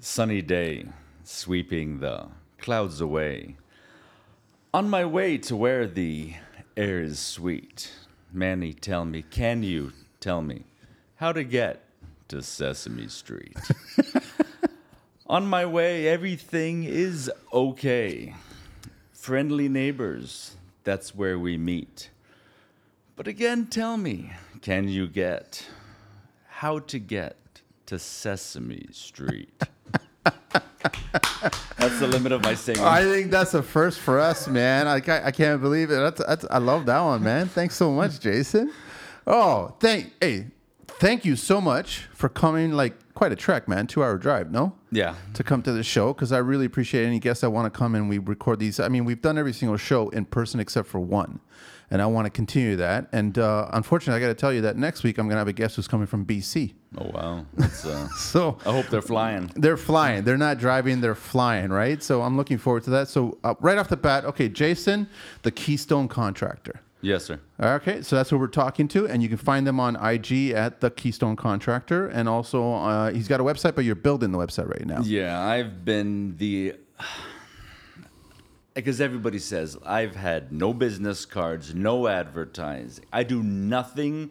Sunny day, sweeping the clouds away. On my way to where the air is sweet. Manny, tell me, can you tell me how to get to Sesame Street? On my way, everything is okay. Friendly neighbors, that's where we meet. But again, tell me, can you get how to get to Sesame Street? That's the limit of my singing. I think that's a first for us, man. I can't, I can't believe it. That's, that's, I love that one, man. Thanks so much, Jason. Oh, thank hey, thank you so much for coming. Like quite a trek, man. Two hour drive, no? yeah. To come to the show because I really appreciate any guests that want to come and we record these. I mean, we've done every single show in person except for one, and I want to continue that. And uh, unfortunately, I got to tell you that next week I'm gonna have a guest who's coming from BC. Oh wow. That's, uh, So I hope they're flying. they're flying. They're not driving. They're flying, right? So I'm looking forward to that. So uh, right off the bat, okay, Jason, the Keystone Contractor. Yes, sir. Okay, so that's who we're talking to, and you can find them on IG at the Keystone Contractor, and also uh, he's got a website, but you're building the website right now. Yeah, I've been the because everybody says I've had no business cards, no advertising. I do nothing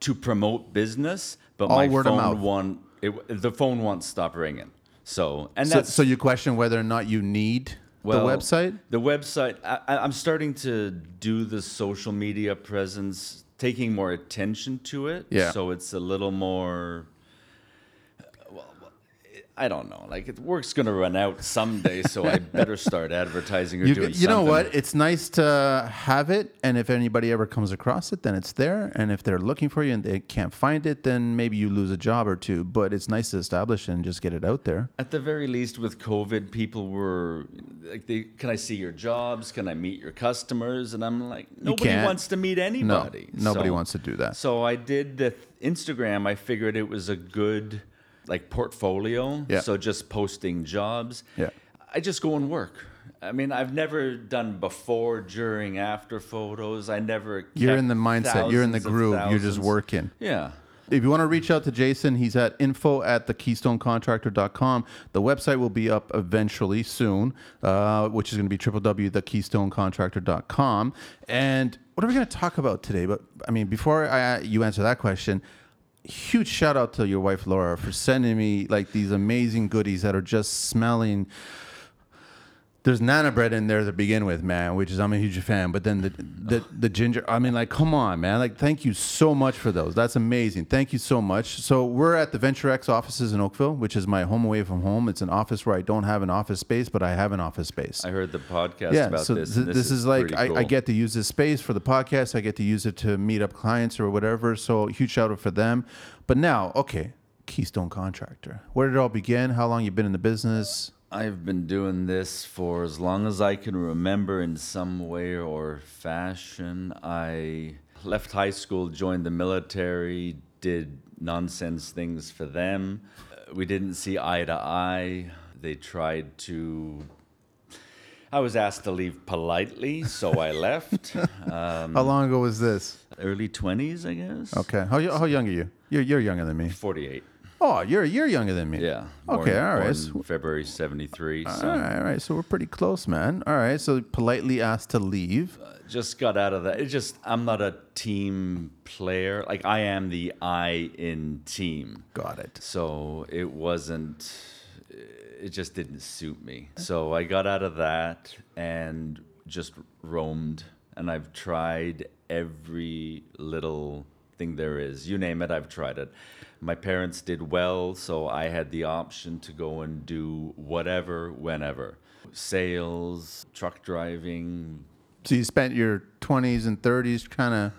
to promote business, but All my word of phone mouth. won't. It, the phone won't stop ringing. So and So, that's so you question whether or not you need well, the website? The website. I, I- I'm starting to do the social media presence, taking more attention to it. Yeah. So it's a little more. I don't know. Like, it, work's gonna run out someday, so I better start advertising or You, doing. you know what? It's nice to have it, and if anybody ever comes across it, then it's there. And if they're looking for you and they can't find it, then maybe you lose a job or two. But it's nice to establish and just get it out there. At the very least, with COVID, people were like, they, "Can I see your jobs? Can I meet your customers?" And I'm like, nobody wants to meet anybody. No, nobody So- wants to do that. So I did the Instagram. I figured it was a good like portfolio. Yeah. So just posting jobs. Yeah. I just go and work. I mean, I've never done before, during, after photos. I never. You're in the mindset. You're in the groove. You're just working. Yeah. If you want to reach out to Jason, he's at info at thekeystonecontractor.com. The website will be up eventually soon, uh, which is going to be www.thekeystonecontractor.com. And what are we going to talk about today? But I mean, before I, you answer that question, huge shout out to your wife Laura for sending me like these amazing goodies that are just smelling there's nana bread in there to begin with, man, which is I'm a huge fan. But then the the, the ginger, I mean, like, come on, man, like, thank you so much for those. That's amazing. Thank you so much. So we're at the Venture X offices in Oakville, which is my home away from home. It's an office where I don't have an office space, but I have an office space. I heard the podcast yeah, about so this. th- and this, is, like pretty I, I get to use this space for the podcast. I get to use it to meet up clients or whatever. So huge shout out for them. But now, okay, Keystone Contractor. Where did it all begin? How long you been in the business? I've been doing this for as long as I can remember in some way or fashion. I left high school, joined the military, did nonsense things for them. We didn't see eye to eye. They tried to. I was asked to leave politely, so I left. Um, How long ago was this? early 20s, I guess. Okay. How, how young are you? You're, you're younger than me. 48. Oh, you're you're younger than me. Yeah. Okay, all right. born February 73. So. All right, all right. So we're pretty close, man. All right. So politely asked to leave. Uh, just got out of that. It just I'm not a team player. Like I am the I in team. Got it. So it wasn't it just didn't suit me. So I got out of that and just roamed and I've tried every little thing there is. You name it, I've tried it. My parents did well, so I had the option to go and do whatever, whenever. Sales, truck driving, So you spent your 20s and 30s kind of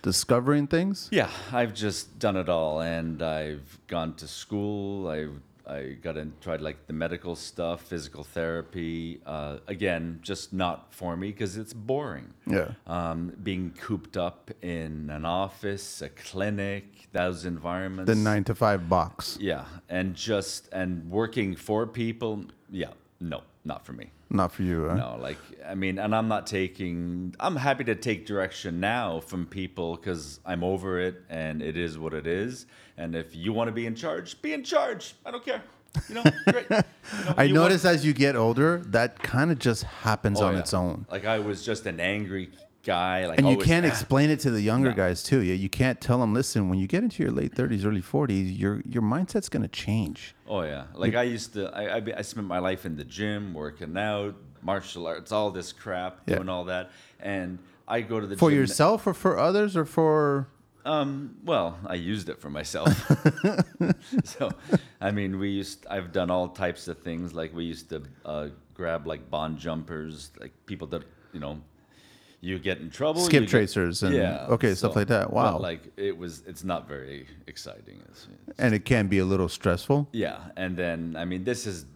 discovering things. Yeah, I've just done it all, and I've gone to school. I I got in, tried like the medical stuff, physical therapy. Uh, again, just not for me because it's boring. Yeah. Um, being cooped up in an office, a clinic, those environments. The nine to five box. Yeah, and just and working for people. Yeah, no, not for me. Not for you. Huh? No, like I mean, and I'm not taking. I'm happy to take direction now from people because I'm over it, and it is what it is. And if you want to be in charge, be in charge. I don't care. You know, great. You know, I notice as you get older, that kind of just happens want- on oh, yeah. its own. Like I was just an angry guy. Like And you can't "Ah." explain it to the younger No. guys too. Yeah, you can't tell them, listen, when you get into your late 30s, early 40s, your your mindset's going to change. Oh yeah, like I used to. I, I I spent my life in the gym, working out, martial arts, all this crap, Yeah. doing all that, and I go to the gym. For yourself or for others or for Um, well, I used it for myself. so, I mean, we used. I've done all types of things. Like we used to uh, grab like bond jumpers, like people that you know. You get in trouble. Skip get- tracers and- okay, stuff like that. Wow. like it was. It's not very exciting. It's, and it can be a little stressful. yeah, and then I mean, this is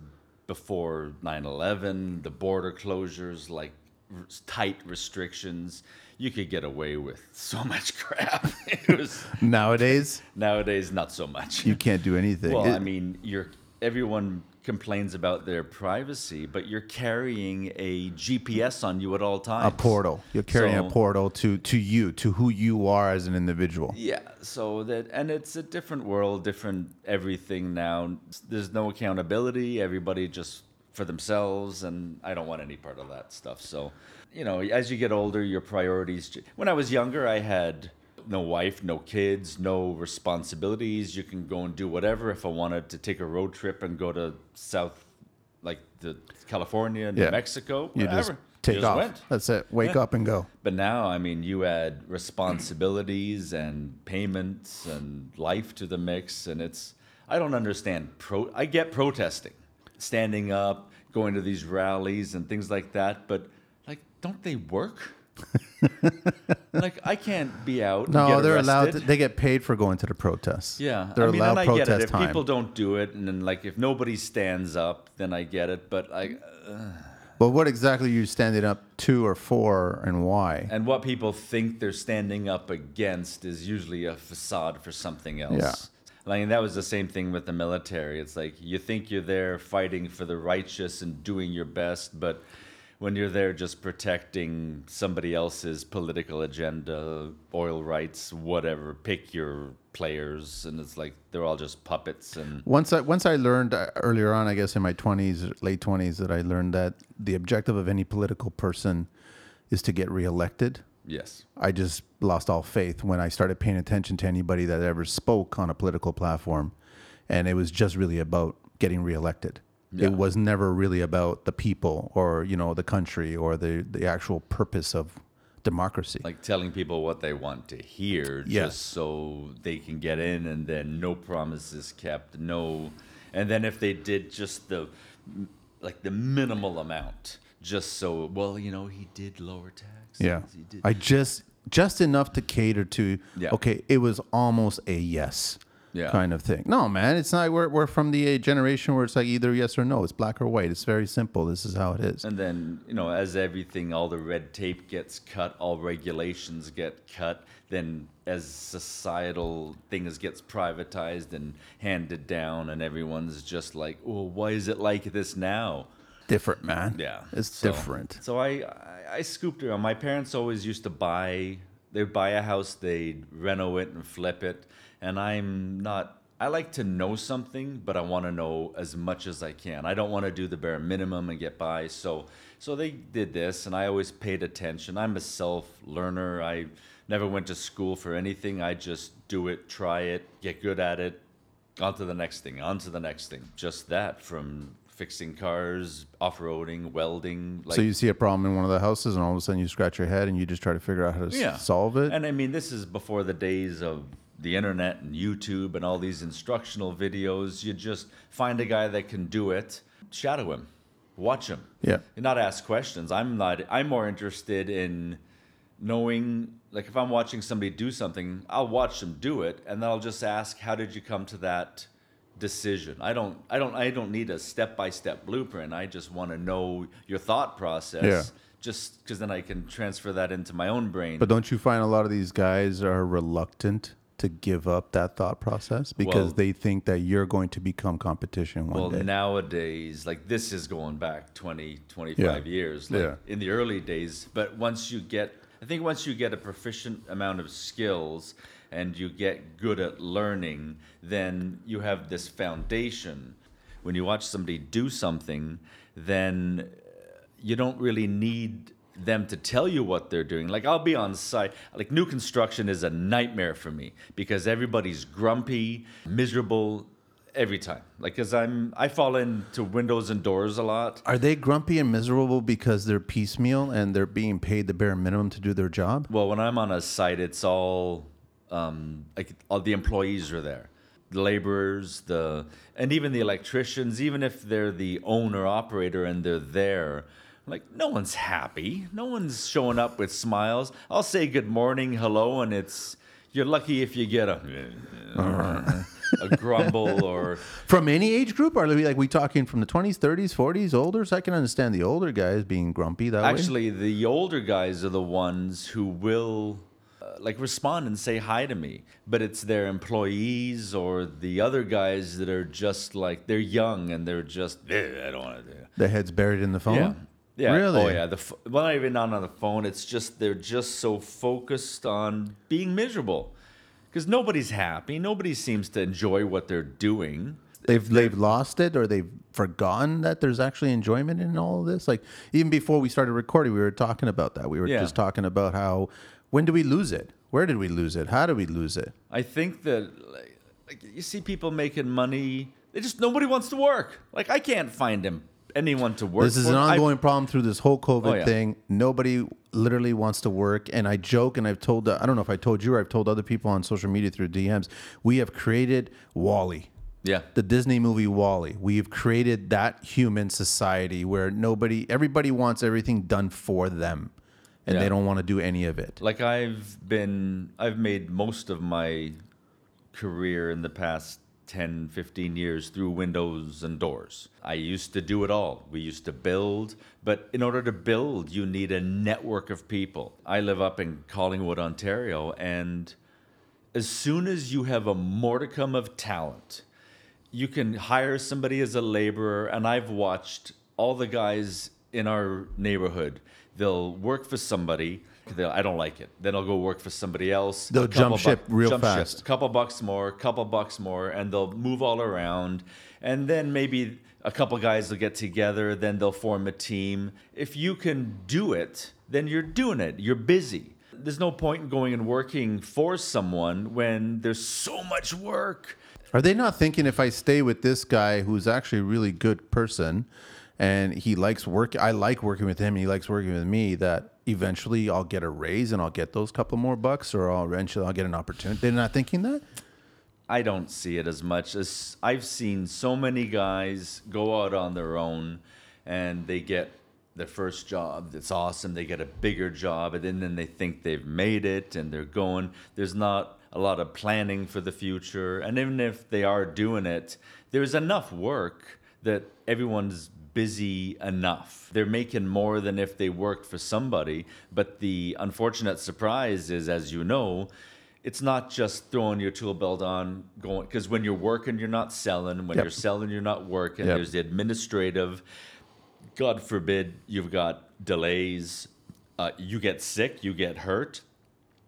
before 9/11, the border closures, like r- tight restrictions. You could get away with so much crap. was Nowadays, nowadays not so much. you can't do anything. well, It- I mean, you're everyone complains about their privacy, but you're carrying a GPS on you at all times. a portal. You're carrying a portal to to you, to who you are as an individual. Yeah, so that and it's a different world, different everything now. There's no accountability. Everybody just for themselves, and I don't want any part of that stuff. So, you know, as you get older, your priorities. When I was younger, I had no wife, no kids, no responsibilities. You can go and do whatever. If I wanted to take a road trip and go to South, like the California, New Yeah. Mexico, You whatever, take off. went. That's it. Wake Yeah. up and go. But now, I mean, you add responsibilities and payments and life to the mix, and it's. I don't understand. Pro. I get protesting, standing up, going to these rallies and things like that. But like, don't they work? like, I can't be out. and No, they're allowed. To, they get paid for going to the protests. Yeah, they're I mean, allowed and I protest get it. If time. people don't do it, and then like if nobody stands up, then I get it. But I, but what exactly are you standing up to or for, and why? And what people think they're standing up against is usually a facade for something else. Yeah. Like and that was the same thing with the military. It's like you think you're there fighting for the righteous and doing your best, but when you're there just protecting somebody else's political agenda, oil rights, whatever, pick your players, and it's like they're all just puppets. And Once I once I learned uh, earlier on, I guess in my twenties, late twenties, that I learned that the objective of any political person is to get reelected. yes, I just lost all faith when I started paying attention to anybody that ever spoke on a political platform, and it was just really about getting reelected. Yeah. It was never really about the people or you know the country or the the actual purpose of democracy. like telling people what they want to hear Yes. just so they can get in and then no promises kept no and then if they did just the like the minimal amount just so well you know he did lower taxes yeah, he did I just just enough to cater to. Yeah. Okay, it was almost a yes. Yeah. Kind of thing. No, man, it's not. We're, we're from the uh, generation where it's like either yes or no. It's black or white. It's very simple. This is how it is. and then you know as everything all the red tape gets cut all regulations get cut then as societal things gets privatized and handed down and everyone's just like oh why is it like this now different, man. Yeah, it's so- different. So I, I I scooped around. My parents always used to buy. They'd buy a house, they'd reno it and flip it. And I'm not. I like to know something, but I want to know as much as I can. I don't want to do the bare minimum and get by. So so they did this, and I always paid attention. I'm a self learner. I never went to school for anything. I just do it, try it, get good at it, on to the next thing, on to the next thing. Just that from fixing cars, off-roading, welding. Like, so you see a problem in one of the houses, and all of a sudden you scratch your head and you just try to figure out how to yeah. solve it. And I mean, this is before the days of the internet and YouTube and all these instructional videos. You just find a guy that can do it, shadow him, watch him. Yeah. And not ask questions. I'm not. I'm more interested in knowing. Like if I'm watching somebody do something, I'll watch them do it, and then I'll just ask, "How did you come to that?" decision i don't i don't i don't need a step-by-step blueprint i just want to know your thought process Yeah. just because then i can transfer that into my own brain but don't you find a lot of these guys are reluctant to give up that thought process because Well- they think that you're going to become competition one Well, day? nowadays, like this is going back 20, 25 Yeah. years. Like Yeah. in the early days, but once you get, I think once you get a proficient amount of skills and you get good at learning, then you have this foundation. when you watch somebody do something, then you don't really need them to tell you what they're doing. Like I'll be on site. Like new construction is a nightmare for me because everybody's grumpy, miserable every time. Like cuz I'm I fall into windows and doors a lot. Are they grumpy and miserable because they're piecemeal and they're being paid the bare minimum to do their job? Well, when I'm on a site, it's all um, like all the employees are there, the laborers, the and even the electricians. Even if they're the owner operator and they're there, like no one's happy. No one's showing up with smiles. I'll say good morning, hello, and it's you're lucky if you get a a grumble or From any age group? Are we like we talking from the 20s, 30s, 40s, older? So I can understand the older guys being grumpy that way. Actually, the older guys are the ones who will uh, like respond and say hi to me, but it's their employees or the other guys that are just like they're young and they're just "Eh, I don't want to do. it." The head's buried in the phone? Yeah. Yeah. Oh, really? Oh yeah. The well, not even not on the phone. It's just they're just so focused on being miserable because nobody's happy. Nobody seems to enjoy what they're doing. They've they've lost it or they've forgotten that there's actually enjoyment in all of this. Like even before we started recording, we were talking about that. We were Yeah. just talking about how when do we lose it? Where did we lose it? How did we lose it? I think that like, like you see people making money. They just nobody wants to work. Like I can't find them anyone to work. This is for. an I- ongoing problem through this whole COVID Oh, yeah. thing. Nobody literally wants to work. And I joke, and I've told, I don't know if I told you or I've told other people on social media through DMs, we have created WALL-E. yeah. the Disney movie WALL-E. We've created that human society where nobody, everybody wants everything done for them, and Yeah. they don't want to do any of it. Like I've been, I've made most of my career in the past 10, 15 years through windows and doors. I used to do it all. We used to build, but in order to build, you need a network of people. I live up in Collingwood, Ontario, and as soon as you have a modicum of talent, you can hire somebody as a laborer. And I've watched all the guys in our neighborhood. They'll work for somebody. They'll, I don't like it. Then I'll go work for somebody else. They'll jump ship real jump fast. A couple bucks more, couple bucks more, and they'll move all around. And then maybe a couple guys will get together. Then they'll form a team. If you can do it, then you're doing it. You're busy. There's no point in going and working for someone when there's so much work. Are they not thinking if I stay with this guy who's actually a really good person and he likes work, I like working with him, and he likes working with me, that eventually I'll get a raise and I'll get those couple more bucks or I'll eventually I'll get an opportunity? They're not thinking that? I don't see it as much as I've seen so many guys go out on their own and they get their first job that's awesome. They get a bigger job and then, then they think they've made it and they're going. There's not a lot of planning for the future. And even if they are doing it, there's enough work that everyone's busy enough. They're making more than if they worked for somebody. But the unfortunate surprise is, as you know, it's not just throwing your tool belt on going because when you're working you're not selling when Yep. you're selling you're not working Yep. there's the administrative god forbid you've got delays uh, you get sick you get hurt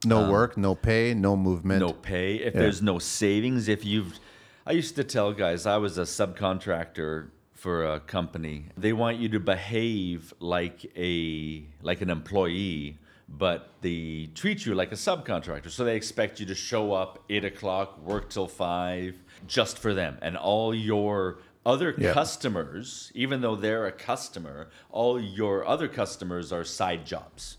No work, no pay, no movement. Um, no pay if Yeah. there's no savings if you've i used to tell guys i was a subcontractor for a company. They want you to behave like a like an employee but they treat you like a subcontractor. So they expect you to show up 8 o'clock work till 5 just for them. And all your other customers even though they're a customer all your other customers are side jobs.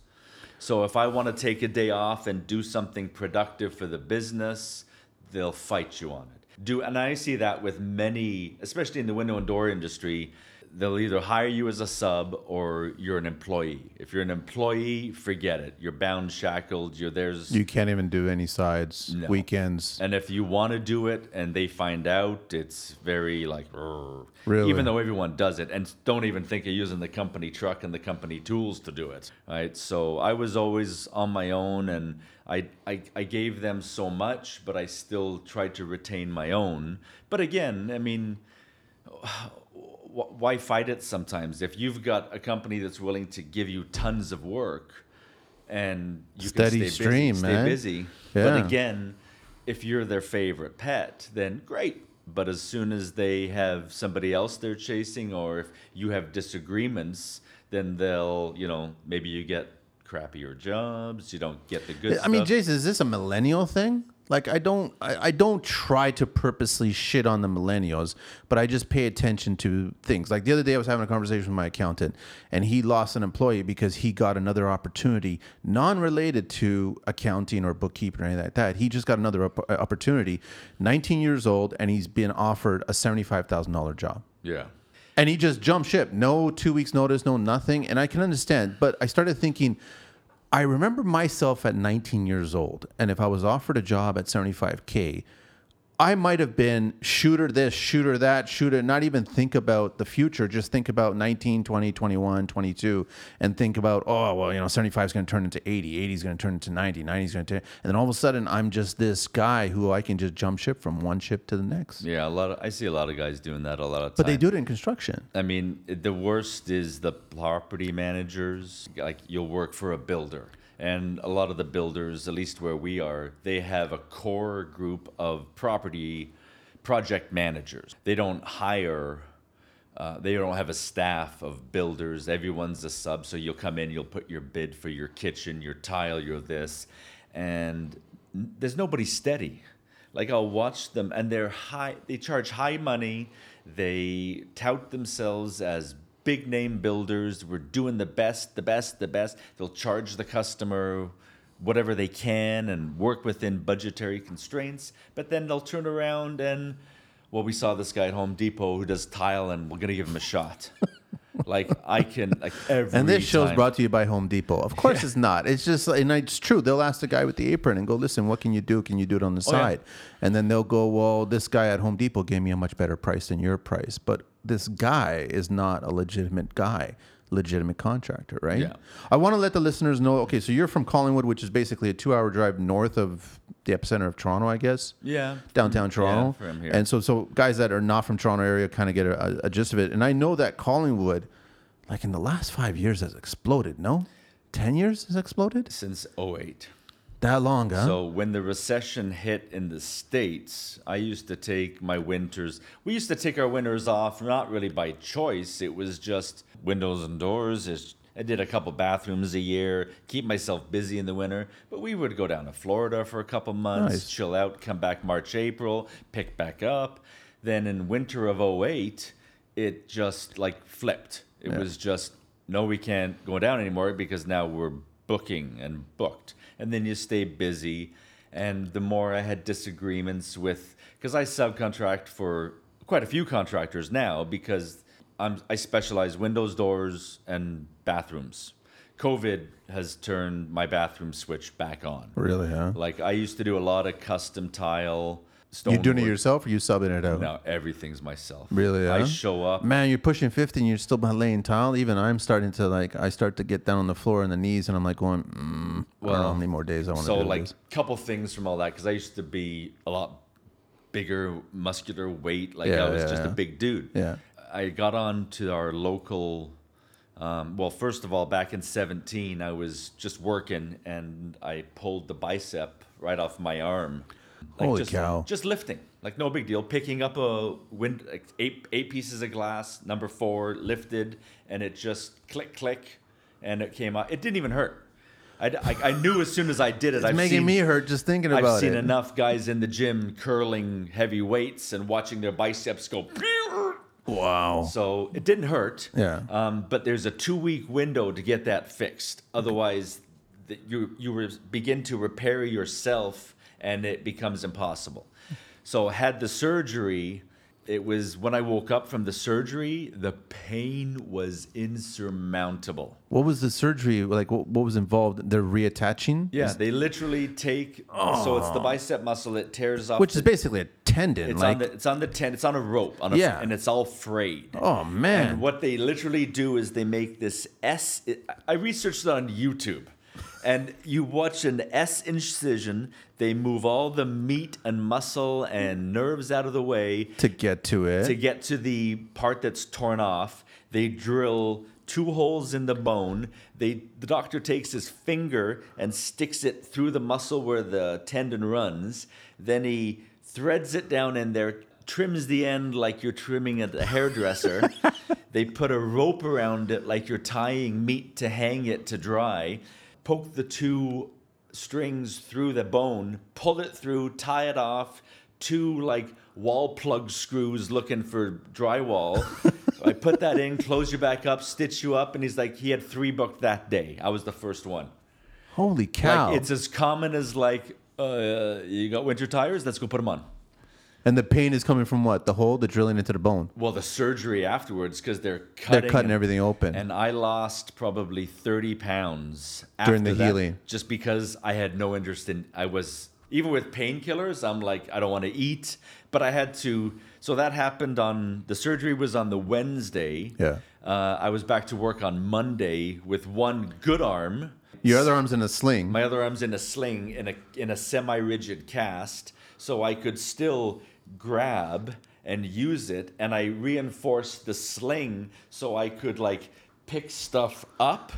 So if I want to take a day off and do something productive for the business, they'll fight you on it. Do and I see that with many, especially in the window and door industry, they'll either hire you as a sub or you're an employee. If you're an employee, forget it. You're bound, shackled. You're there's You can't even do any sides, No. weekends. and if you want to do it and they find out, it's very like, "Rrr." Really? even though everyone does it, and don't even think of using the company truck and the company tools to do it. Right. So I was always on my own, and I, I, I gave them so much, but I still tried to retain my own. But again, I mean, why fight it sometimes? If you've got a company that's willing to give you tons of work and you Steady can stay stream, busy, man. stay busy. But again, if you're their favorite pet, then great. But as soon as they have somebody else they're chasing, or if you have disagreements, then they'll, you know, maybe you get crappier jobs, you don't get the good I mean. Jason, is this a millennial thing? Like, I don't, I, I don't try to purposely shit on the millennials, but I just pay attention to things. Like the other day, I was having a conversation with my accountant, and he lost an employee because he got another opportunity, non-related to accounting or bookkeeping or anything like that. He just got another op- uh, opportunity, 19 years old, and he's been offered a seventy-five thousand dollar job. yeah. And he just jumped ship. No two weeks notice, no nothing. And I can understand. But I started thinking, I remember myself at 19 years old. And if I was offered a job at 75K, I might have been shooter this, shooter that, shooter, not even think about the future. Just think about 19, 20, 21, 22, and think about, oh, well, you know, 75 is going to turn into 80, 80 is going to turn into 90, 90 is going to, turn. and then all of a sudden I'm just this guy who I can just jump ship from one ship to the next. Yeah, a lot of I see a lot of guys doing that a lot of times. But they do it in construction. I mean, the worst is the property managers. Like you'll work for a builder, and a lot of the builders, at least where we are, they have a core group of property project managers. They don't hire. Uh, they don't have a staff of builders. Everyone's a sub, so you'll come in, you'll put your bid for your kitchen, your tile, your this, and there's nobody steady. Like I'll watch them, and they're high. They charge high money. They tout themselves as big name builders. We're doing the best, the best, the best. They'll charge the customer whatever they can and work within budgetary constraints. But then they'll turn around and, well, we saw this guy at Home Depot who does tile, and we're gonna give him a shot. like I can, like every. And this show's time- brought to you by Home Depot. Of course, it's not. It's just, and it's true. They'll ask the guy with the apron and go, "Listen, what can you do? Can you do it on the Oh, yeah. side?" And then they'll go, "Well, this guy at Home Depot gave me a much better price than your price." But this guy is not a legitimate guy, legitimate contractor, right? Yeah. I want to let the listeners know. Okay, so you're from Collingwood, which is basically a two-hour drive north of the epicenter of Toronto, I guess Yeah. downtown Toronto. Yeah, from here. And so, so guys that are not from Toronto area kind of get a, a gist of it. And I know that Collingwood, like in the last five years, has exploded. No, ten years has exploded. Since 08. That long, huh? So when the recession hit in the states, I used to take my winters. We used to take our winters off, not really by choice. It was just windows and doors. It's, I did a couple bathrooms a year, keep myself busy in the winter. But we would go down to Florida for a couple months, Nice. chill out, come back March, April, pick back up. Then in winter of 08, it just like flipped. It Yeah. was just no, we can't go down anymore because now we're booking and booked. And then you stay busy. And the more I had disagreements with, because I subcontract for quite a few contractors now because I'm, I specialize windows, doors, and bathrooms. COVID has turned my bathroom switch back on. really, huh? Like I used to do a lot of custom tile. You doing it yourself or you subbing it out? Now everything's myself. Really, I huh? show up. Man, you're pushing 50 and you're still laying tile. Even I'm starting to like, I start to get down on the floor and the knees and I'm like going, mm, I don't know Well, how many more days I want to So do like this. couple things from all that because I used to be a lot bigger, muscular weight. Like Yeah, I was yeah, just yeah. a big dude. Yeah. I got on to our local. Um, well, first of all, back in 17, I was just working and I pulled the bicep right off my arm. Like Holy just, cow. Just lifting, like no big deal. Picking up a wind, like eight eight pieces of glass, number four, lifted, and it just click click, and it came out. It didn't even hurt. I, I, I knew as soon as I did it. It's I've making seen, me hurt just thinking about it. I've seen it. enough guys in the gym curling heavy weights and watching their biceps go. Wow. So it didn't hurt. Yeah. Um, but there's a two week window to get that fixed. Otherwise, th- you you begin to repair yourself, and it becomes impossible. So had the surgery. It was when I woke up from the surgery, the pain was insurmountable. What was the surgery like? What, what was involved? They're reattaching. Yeah, they literally take. So it's the oh. bicep muscle. It tears off. which the, is basically a tendon. It's like, on the it's on the tent. It's on a rope. On a, Yeah. and it's all frayed. oh man. And what they literally do is they make this S. I researched it on YouTube, and you watch an S incision. They move all the meat and muscle and nerves out of the way to get to it. to get to the part that's torn off. They drill two holes in the bone. They the doctor takes his finger and sticks it through the muscle where the tendon runs. Then he threads it down in there, trims the end like you're trimming a a hairdresser. they put a rope around it like you're tying meat to hang it to dry. Poke the two strings through the bone, pull it through, tie it off. Two like wall plug screws looking for drywall. I put that in, close you back up, stitch you up, and he's like, he had three booked that day. I was the first one. Holy cow! Like it's as common as like, uh, you got winter tires, let's go put them on. And the pain is coming from what? The hole, the drilling into the bone. Well, the surgery afterwards because they're cutting. They're cutting and- everything open. And I lost probably 30 pounds During the that, healing. just because I had no interest in. I was even with painkillers. I'm like I don't want to eat, but I had to. So that happened on the surgery was on the Wednesday. Yeah. Uh, I was back to work on Monday with one good arm. Your other arm's in a sling. My other arm's in a sling in a in a semi-rigid cast, so I could still grab and use it, and I reinforced the sling so I could like pick stuff up,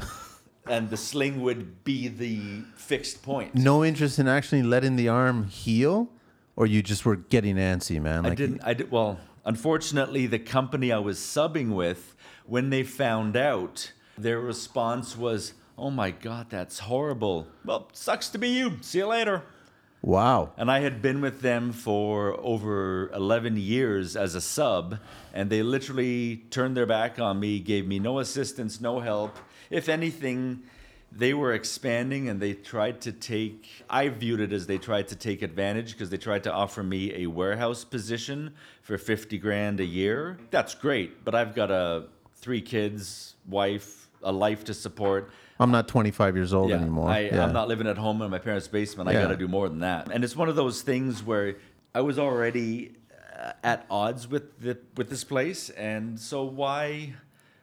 and the sling would be the fixed point. no interest in actually letting the arm heal, or you just were getting antsy, man. I didn't. I did. Well, unfortunately, the company I was subbing with, when they found out, their response was, "Oh my God, that's horrible. Well, sucks to be you. See you later." Wow. And I had been with them for over 11 years as a sub, and they literally turned their back on me, gave me no assistance, no help. If anything, they were expanding and they tried to take, I viewed it as they tried to take advantage because they tried to offer me a warehouse position for 50 grand a year. That's great, but I've got a three kids, wife, a life to support. I'm not 25 years old Yeah, anymore. I, yeah. I'm not living at home in my parents' basement. I Yeah. got to do more than that. And it's one of those things where I was already uh, at odds with the with this place, and so why,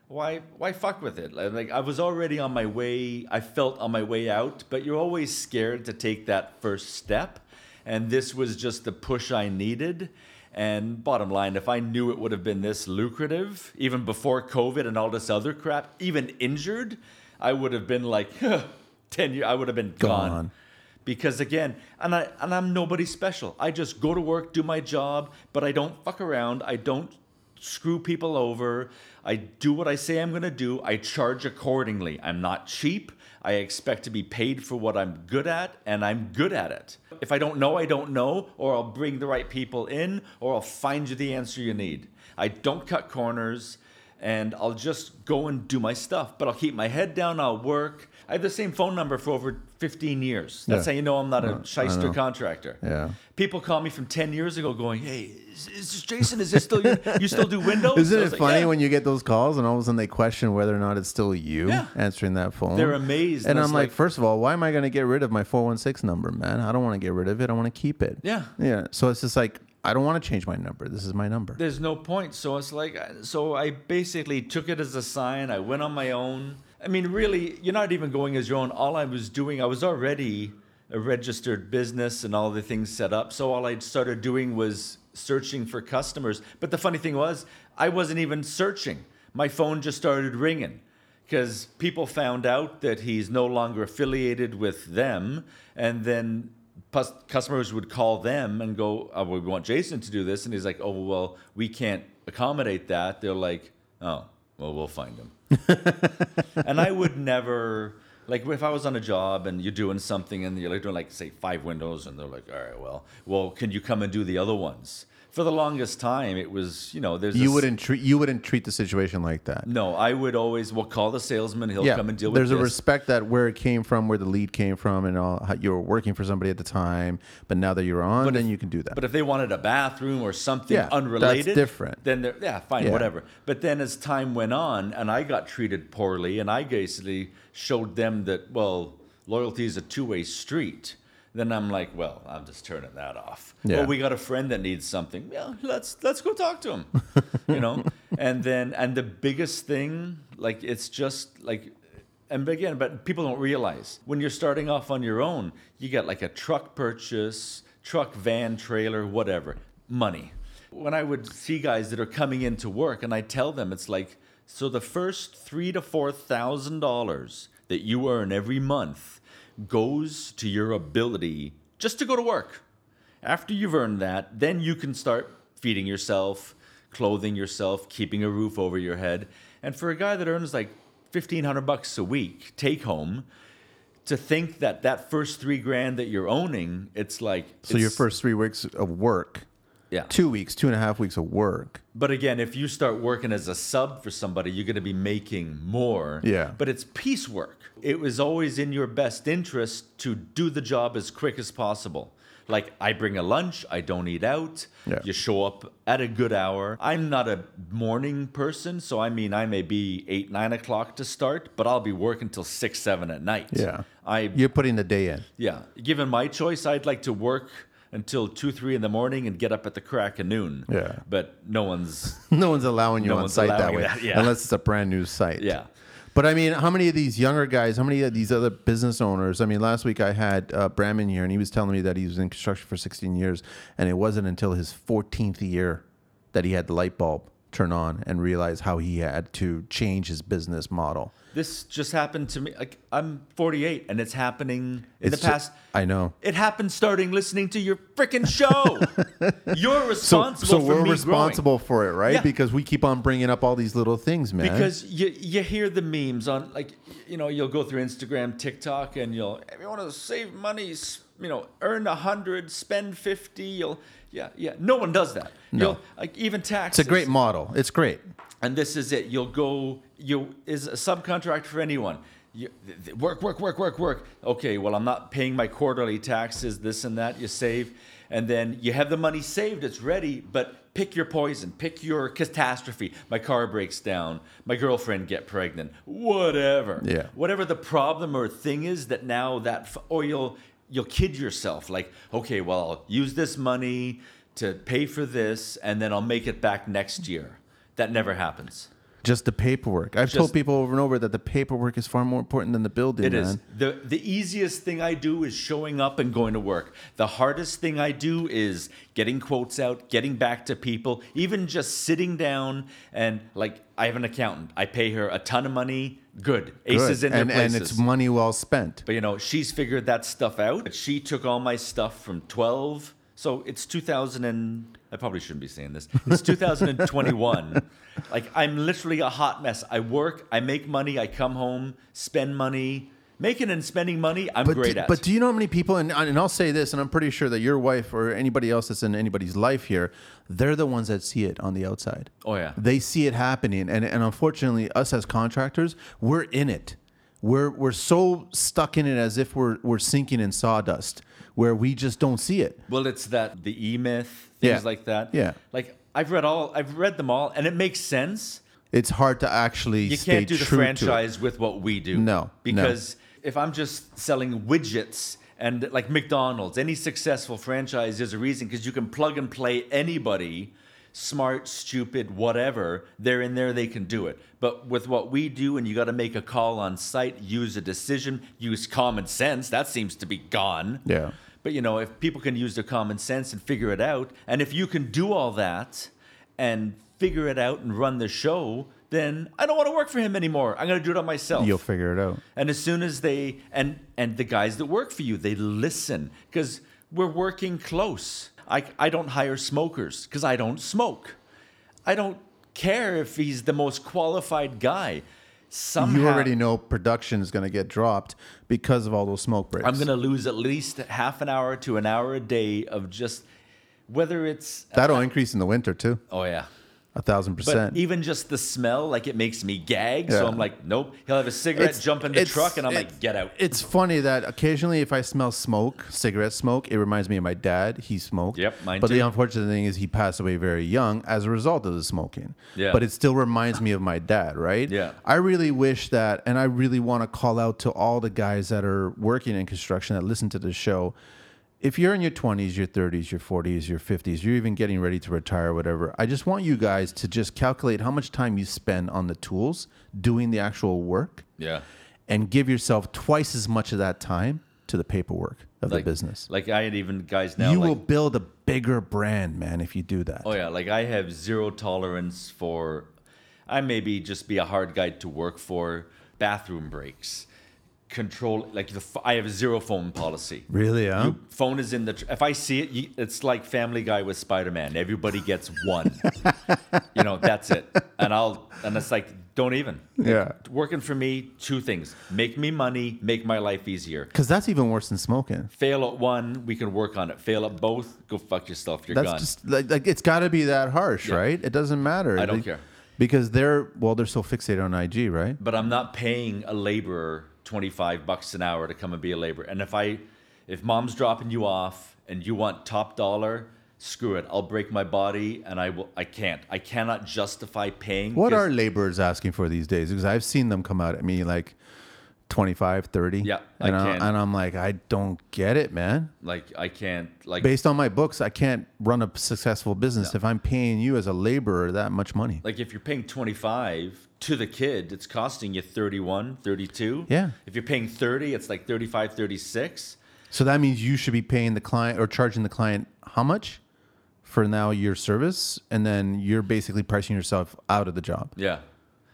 why, why fuck with it? Like I was already on my way. I felt on my way out, but you're always scared to take that first step, and this was just the push I needed. And bottom line, if I knew it would have been this lucrative, even before COVID and all this other crap, even injured, I would have been like, 10 years, I would have been gone. Gone. Because again, and I and I'm nobody special. I just go to work, do my job, but I don't fuck around. I don't screw people over. I do what I say I'm going to do. I charge accordingly. I'm not cheap. I expect to be paid for what I'm good at, and I'm good at it. If I don't know, I don't know, or I'll bring the right people in, or I'll find you the answer you need. I don't cut corners, and I'll just go and do my stuff. But I'll keep my head down, I'll work. I have the same phone number for over 15 years. That's Yeah. how you know I'm not a shyster contractor. Yeah. People call me from 10 years ago going, hey, is, is this Jason? Is this still you? You still do Windows? Isn't I it like, funny "Yeah." when you get those calls and all of a sudden they question whether or not it's still you Yeah. answering that phone? They're amazed. And it's I'm like, first of all, why am I going to get rid of my 416 number, man? I don't want to get rid of it. I want to keep it. Yeah. Yeah. So it's just like, I don't want to change my number. This is my number. there's no point. So it's like, so I basically took it as a sign. I went on my own. I mean, really, you're not even going as your own. All I was doing, I was already a registered business and all the things set up. So all I started doing was searching for customers. But the funny thing was, I wasn't even searching. My phone just started ringing because people found out that he's no longer affiliated with them. And then customers would call them and go, oh, we want Jason to do this. And he's like, oh, well, we can't accommodate that. They're like, oh, well, we'll find him. and I would never, like, if I was on a job and you're doing something and you're like doing, like, say, five windows, and they're like, all right, well, well, can you come and do the other ones? For the longest time, it was, you know, there's You this- wouldn't treat you wouldn't treat the situation like that. No, I would always, well, call the salesman. He'll yeah, come and deal with it. there's a respect that where it came from, where the lead came from, and all. How you were working for somebody at the time, but now that you're on, then you can do that. But if they wanted a bathroom or something Yeah, that's unrelated, different. Then they're yeah, fine, Yeah. whatever. But then as time went on, and I got treated poorly, and I basically showed them that well, loyalty is a two-way street. Then I'm like, well, I'm just turning that off. Yeah. Well, we got a friend that needs something. Yeah, let's let's go talk to him. you know, and then and the biggest thing, like it's just like and again, but people don't realize when you're starting off on your own, you get like a truck purchase, truck, van, trailer, whatever, money. When I would see guys that are coming into work, and I tell them, it's like, so the first three to four thousand dollars that you earn every month goes to your ability just to go to work. After you've earned that, then you can start feeding yourself, clothing yourself, keeping a roof over your head. And for a guy that earns like 1500 bucks a week take home, to think that that first three grand that you're owning, it's like So your first three weeks of work, yeah. two weeks, two and a half weeks of work. But again, if you start working as a sub for somebody, you're going to be making more. Yeah. But it's piecework. It was always in your best interest to do the job as quick as possible. Like I bring a lunch, I don't eat out. Yeah. You show up at a good hour. I'm not a morning person, so I mean I may be eight, nine o'clock to start, but I'll be working till six, seven at night. Yeah. I You're putting the day in. yeah. Given my choice, I'd like to work until two, three in the morning and get up at the crack of noon. Yeah. But no one's No one's allowing you No on site that way, that, yeah. unless it's a brand new site. Yeah. But I mean, how many of these younger guys, how many of these other business owners? I mean, last week I had uh, Brahman here, and he was telling me that he was in construction for 16 years, and it wasn't until his 14th year that he had the light bulb turn on and realize how he had to change his business model. This just happened to me. Like I'm 48, and it's happening in It's the past. I know. It happened starting listening to your freaking show. You're So, responsible so for we're responsible for it, right? Yeah. Because we keep on bringing up all these little things, man. Because you you hear the memes on like you know you'll go through Instagram, TikTok, and you'll if you want to save money, you know, earn a hundred, spend fifty. You'll yeah yeah. No one does that. No. You'll, like even taxes. it's a great model. It's great. and this is it. You'll go. You is a subcontract for anyone. You, work, work, work, work, work. Okay, well, I'm not paying my quarterly taxes. This and that. You save, and then you have the money saved. It's ready, but pick your poison. Pick your catastrophe. My car breaks down. My girlfriend get pregnant. Whatever. Yeah. Whatever the problem or thing is that now that f- or you'll kid yourself like, okay, well, I'll use this money to pay for this, and then I'll make it back next year. That never happens. Just the paperwork. I've told people over and over that the paperwork is far more important than the building, It man. is the the easiest thing I do is showing up and going to work. The hardest thing I do is getting quotes out, getting back to people, even just sitting down and like I have an accountant. I pay her a ton of money. Good, aces in their and, places. and it's money well spent. But you know, she's figured that stuff out. She took all my stuff from 12. So it's 2000 and I probably shouldn't be saying this. It's 2021. like I'm literally a hot mess. I work, I make money, I come home, spend money. Making and spending money, I'm But great do, at. but do you know how many people? And, and I'll say this, and I'm pretty sure that your wife or anybody else that's in anybody's life here, they're the ones that see it on the outside. oh yeah. They see it happening, and and unfortunately, us as contractors, we're in it. We're we're so stuck in it as if we're we're sinking in sawdust, where we just don't see it. Well, it's that the E Myth, things Yeah. like that. Yeah. Like I've read all I've read them all and it makes sense. It's hard to actually you can't do the franchise with what we do. No, no. because if I'm just selling widgets and like McDonald's, any successful franchise, is a reason because you can plug and play anybody, smart, stupid, whatever. They're in there, they can do it. But with what we do, and you got to make a call on site, use a decision, use common sense. That seems to be gone. Yeah. But you know, if people can use their common sense and figure it out, and if you can do all that and figure it out and run the show, then I don't want to work for him anymore. I'm going to do it on myself. You'll figure it out. and as soon as they and and the guys that work for you, they listen because we're working close. I I don't hire smokers because I don't smoke. I don't care if he's the most qualified guy. Somehow You already know production is going to get dropped because of all those smoke breaks. I'm going to lose at least half an hour to an hour a day of just whether it's That'll increase in the winter too, oh yeah. A thousand But percent. even just the smell, like it makes me gag. So I'm like, nope. He'll have a cigarette, It's- jump in the truck, and I'm like, get out. It's funny that occasionally, if I smell smoke, cigarette smoke, it reminds me of my dad. He smoked. Yep, mine But the unfortunate thing is, he passed away very young as a result of the smoking. Yeah. But it still reminds me of my dad, right? Yeah. I really wish that, and I really want to call out to all the guys that are working in construction that listen to the show. If you're in your 20s, your 30s, your 40s, your 50s, you're even getting ready to retire, or whatever, I just want you guys to just calculate how much time you spend on the tools doing the actual work yeah. and give yourself twice as much of that time to the paperwork of Like the business. Like I had even guys now. you like, will build a bigger brand, man, if you do that. Oh yeah, like I have zero tolerance for. I maybe just be a hard guy to work for. Bathroom breaks, control like the I have a zero phone policy. Really? Huh? You- phone is in the. Tr- if I see it, you, it's like Family Guy with Spider Man. Everybody gets one. you know, that's it. And I'll and it's like don't even. Yeah. Working for me, two things: make me money, make my life easier. Because that's even worse than smoking. Fail at one, we can work on it. Fail at both, go fuck yourself. You're That's gone. just like, like it's got to be that harsh, Yeah. right? It doesn't matter. I don't Like, care. because they're well, they're so fixated on IG, right? but I'm not paying a laborer 25 bucks an hour to come and be a laborer. And if I, if mom's dropping you off and you want top dollar, screw it. I'll break my body and I will. I can't. I cannot justify paying. What are laborers asking for these days? Because I've seen them come out at me like 25, 30. Yeah, and, I and I'm like, I don't get it, man. like? I can't. Like Based on my books, I can't run a successful business if I'm paying you as a laborer that much money. like if you're paying 25 to the kid, it's costing you 31, 32. Yeah. If you're paying 30, it's like 35, 36. So that means you should be paying the client or charging the client how much for now your service, and then you're basically pricing yourself out of the job, Yeah.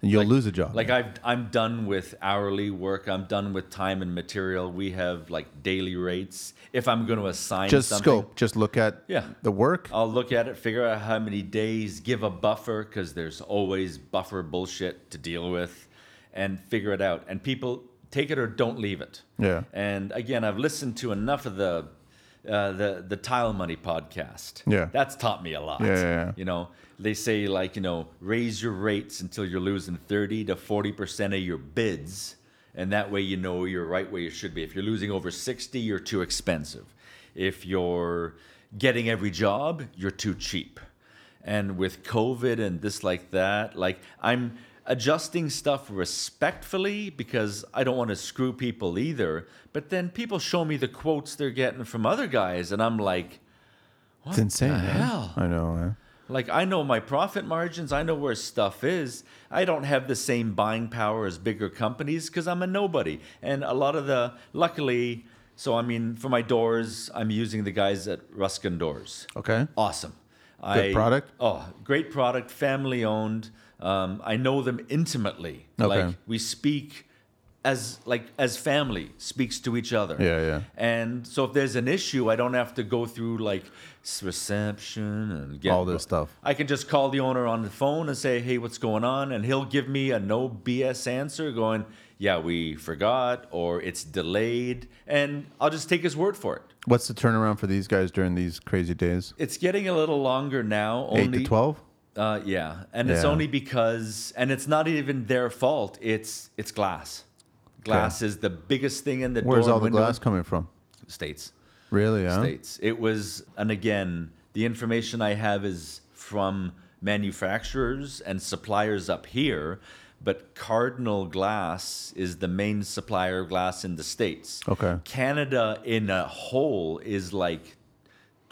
And you'll Like- lose a job. Like I've, I'm done with hourly work. I'm done with time and material. We have like daily rates. If I'm going to assign just something, scope, just look at Yeah. the work. I'll look at it, figure out how many days, give a buffer because there's always buffer bullshit to deal with, and figure it out. And people take it or don't leave it. Yeah. And again, I've listened to enough of the uh, the the Tile Money podcast. Yeah. that's taught me a lot. Yeah, yeah, yeah. You know, they say like you know raise your rates until you're losing thirty to forty percent of your bids, and that way you know you're right where you should be. If you're losing over sixty, you're too expensive. If you're getting every job, you're too cheap. And with COVID and this like that, like I'm adjusting stuff respectfully because I don't want to screw people either. But then people show me the quotes they're getting from other guys, and I'm like, what It's insane. the hell? I know. Man. Like I know my profit margins, I know where stuff is. I don't have the same buying power as bigger companies because I'm a nobody. And a lot of the luckily, so I mean for my doors, I'm using the guys at Ruskin Doors. Okay. Awesome. Good product? Oh, great product, family owned. Um, I know them intimately. Okay. Like we speak as like as family speaks to each other. Yeah, yeah. And so if there's an issue, I don't have to go through like reception and get All this stuff. I can just call the owner on the phone and say, "Hey, what's going on?" and he'll give me a no BS answer going, "Yeah, we forgot or it's delayed." And I'll just take his word for it. What's the turnaround for these guys during these crazy days? It's getting a little longer now. Only, Eight to twelve. Uh, yeah, and it's only because, and it's not even their fault. It's it's glass. Glass is the biggest thing in the Where's door all the window. glass coming from? States, Really? Huh? states. It was, and again, the information I have is from manufacturers and suppliers up here. But Cardinal Glass is the main supplier of glass in the states. Okay. Canada in a whole is like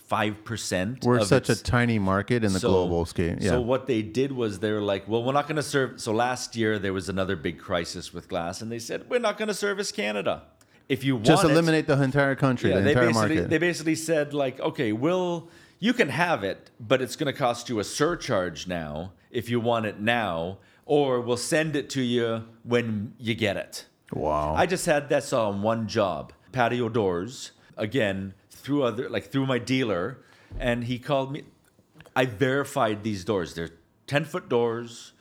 five percent. We're such a tiny market in the So- global scale. Yeah. So what they did was they were like, well, we're not going to serve. So last year there was another big crisis with glass, and they said we're not going to service Canada. If you Just want it- just eliminate the entire country, yeah, the they entire basically market. they basically said like, okay, we'll you can have it, but it's going to cost you a surcharge now if you want it now, or we'll send it to you when you get it. wow. I just had that on one job, patio doors, again through other like through my dealer, and he called me. I verified these doors. They're ten foot doors,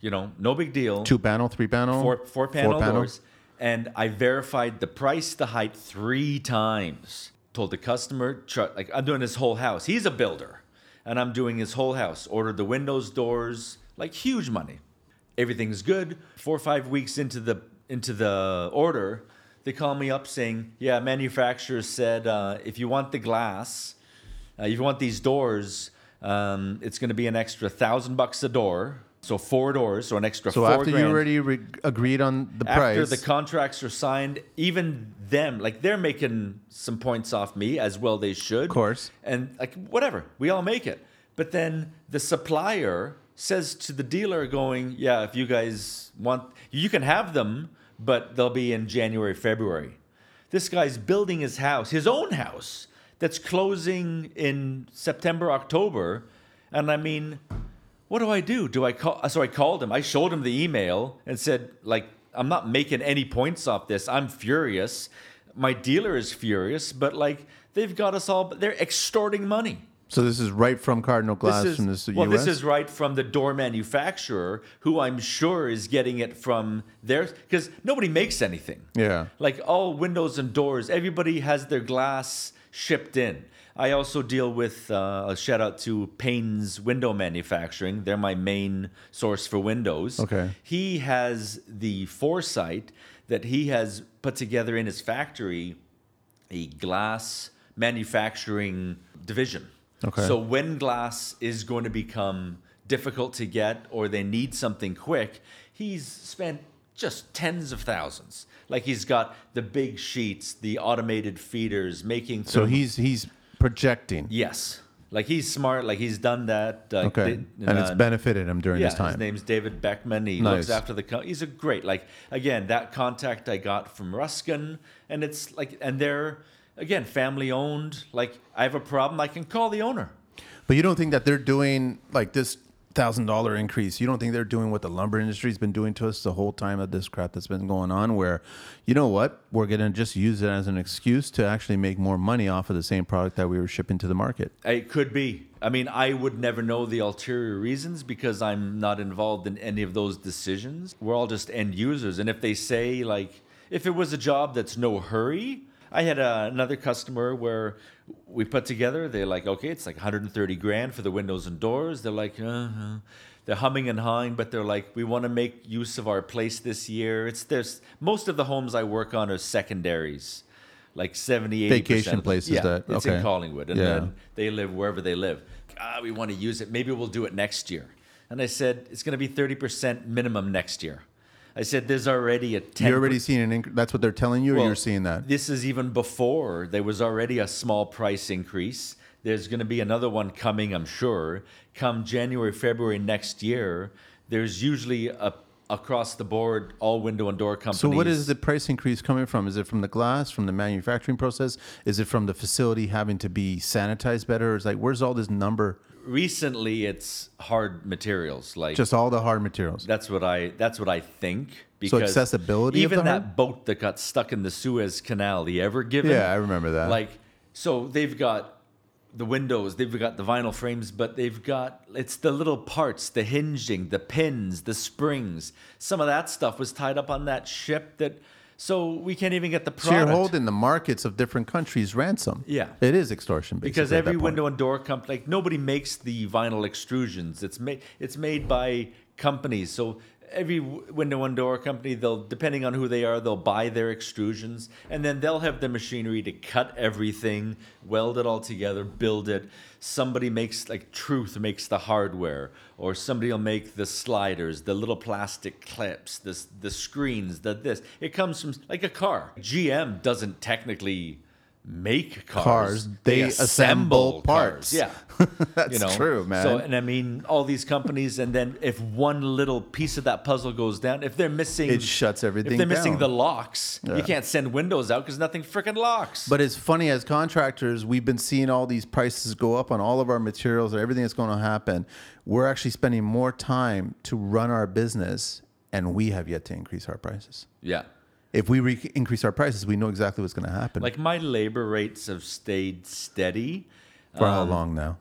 you know, no big deal. Two panel, three panel, four four panel panel? doors, and I verified the price, the height three times. Told the customer, like I'm doing his whole house. He's a builder, and I'm doing his whole house. Ordered the windows, doors, like huge money. Everything's good. Four or five weeks into the into the order, they call me up saying, "Yeah, manufacturer said uh, if you want the glass, uh, if you want these doors, um, it's going to be an extra thousand bucks a door. So four doors, so an extra So four after grand. you already re- agreed on the After price, after the contracts are signed, even them, like they're making some points off me as well. They should, of course. and like whatever, we all make it. But then the supplier says to the dealer, going, "Yeah, if you guys want, you can have them, but they'll be in January, February." This guy's building his house, his own house, that's closing in September, October, and I mean, what do I do? Do I call? Uh, so I called him. I showed him the email and said, like, I'm not making any points off this. I'm furious. My dealer is furious, but like they've got us all. They're extorting money. So this is right from Cardinal Glass This is, from this well, this is right from the door manufacturer, who I'm sure is getting it from their because nobody makes anything. Yeah. like all windows and doors, everybody has their glass shipped in. I also deal with uh, a shout out to Panes Window Manufacturing. They're my main source for windows. Okay. He has the foresight that he has put together in his factory a glass manufacturing division. Okay. So when glass is going to become difficult to get or they need something quick, he's spent just tens of thousands. Like he's got the big sheets, the automated feeders, making. so he's he's projecting. yes, like he's smart. Like he's done that. Uh, Okay. and it's uh, benefited him during yeah, this time. his name's David Beckman. He Nice. looks after the. Co- he's a great like again that contact I got from Ruskin, and it's like and they're again family owned. Like I have a problem, I can call the owner. But you don't think that they're doing like this thousand dollar increase? You don't think they're doing what the lumber industry's been doing to us the whole time of this crap that's been going on? Where, you know what, we're gonna just use it as an excuse to actually make more money off of the same product that we were shipping to the market. It could be. I mean, I would never know the ulterior reasons because I'm not involved in any of those decisions. We're all just end users. And if they say, like, if it was a job that's no hurry, I had uh, another customer where we put together, they're like, okay, it's like 130 grand for the windows and doors. They're like, uh-huh. they're humming and hawing, but they're like, we want to make use of our place this year. It's there's most of the homes I work on are secondaries, like 70, 80 Vacation places Yeah, that- it's in Collingwood, and Yeah. then they live wherever they live. Ah, we want to use it. Maybe we'll do it next year. And I said, it's going to be 30% minimum next year. I said, there's already a 10 You're already seeing an inc- that's what they're telling you, or you're seeing that. This is even before there was already a small price increase. There's going to be another one coming, I'm sure. Come January, February next year, there's usually a across the board all window and door companies. So what is the price increase coming from? Is it from the glass, from the manufacturing process? Is it from the facility having to be sanitized better? It's like where's all this number? Recently? It's hard materials like Just all the hard materials. That's what I. That's what I think. So Because accessibility of Even that hard- boat that got stuck in the Suez Canal, the Ever Given. Yeah, I remember that. Like, so they've got the windows, they've got the vinyl frames, but they've got it's the little parts, the hinging, the pins, the springs. Some of that stuff was tied up on that ship. That so we can't even get the So you're holding the markets of different countries ransom. Yeah. it is extortion basically, because every window and door company, like nobody makes the vinyl extrusions. It's made it's made by companies. So every window and door company, they'll depending on who they are, they'll buy their extrusions, and then they'll have the machinery to cut everything, weld it all together, build it. Somebody makes like Truth makes the hardware, or somebody will make the sliders, the little plastic clips, this the screens, the this. It comes from like a car. GM doesn't technically make cars. Cars, they assemble parts. Yeah, That's true, man. So, and I mean, all these companies, and then if one little piece of that puzzle goes down, if they're missing, It shuts everything If they're missing the locks, Yeah. you can't send windows out because nothing freaking locks. But it's funny as contractors, we've been seeing all these prices go up on all of our materials and everything that's going to happen. We're actually spending more time to run our business, and we have yet to increase our prices. yeah, If we re- increase our prices, we know exactly what's going to happen. like my labor rates have stayed steady. for um, how long now?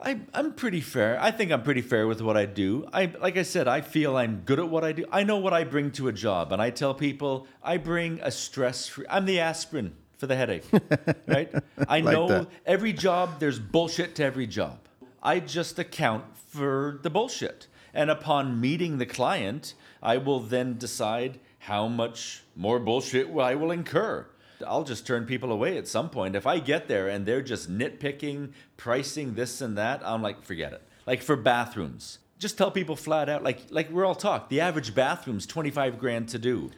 I, I'm pretty fair. I think I'm pretty fair with what I do. I like I said, I feel I'm good at what I do. I know what I bring to a job, and I tell people I bring a stress-free. I'm the aspirin for the headache, right? I Like know that. every job there's bullshit to every job. I just account for the bullshit, and upon meeting the client, I will then decide how much more bullshit I will incur. I'll just turn people away at some point. If I get there and they're just nitpicking, pricing this and that, I'm like, forget it. Like for bathrooms, just tell people flat out, like like we're all talk. The average bathroom's 25 grand to do.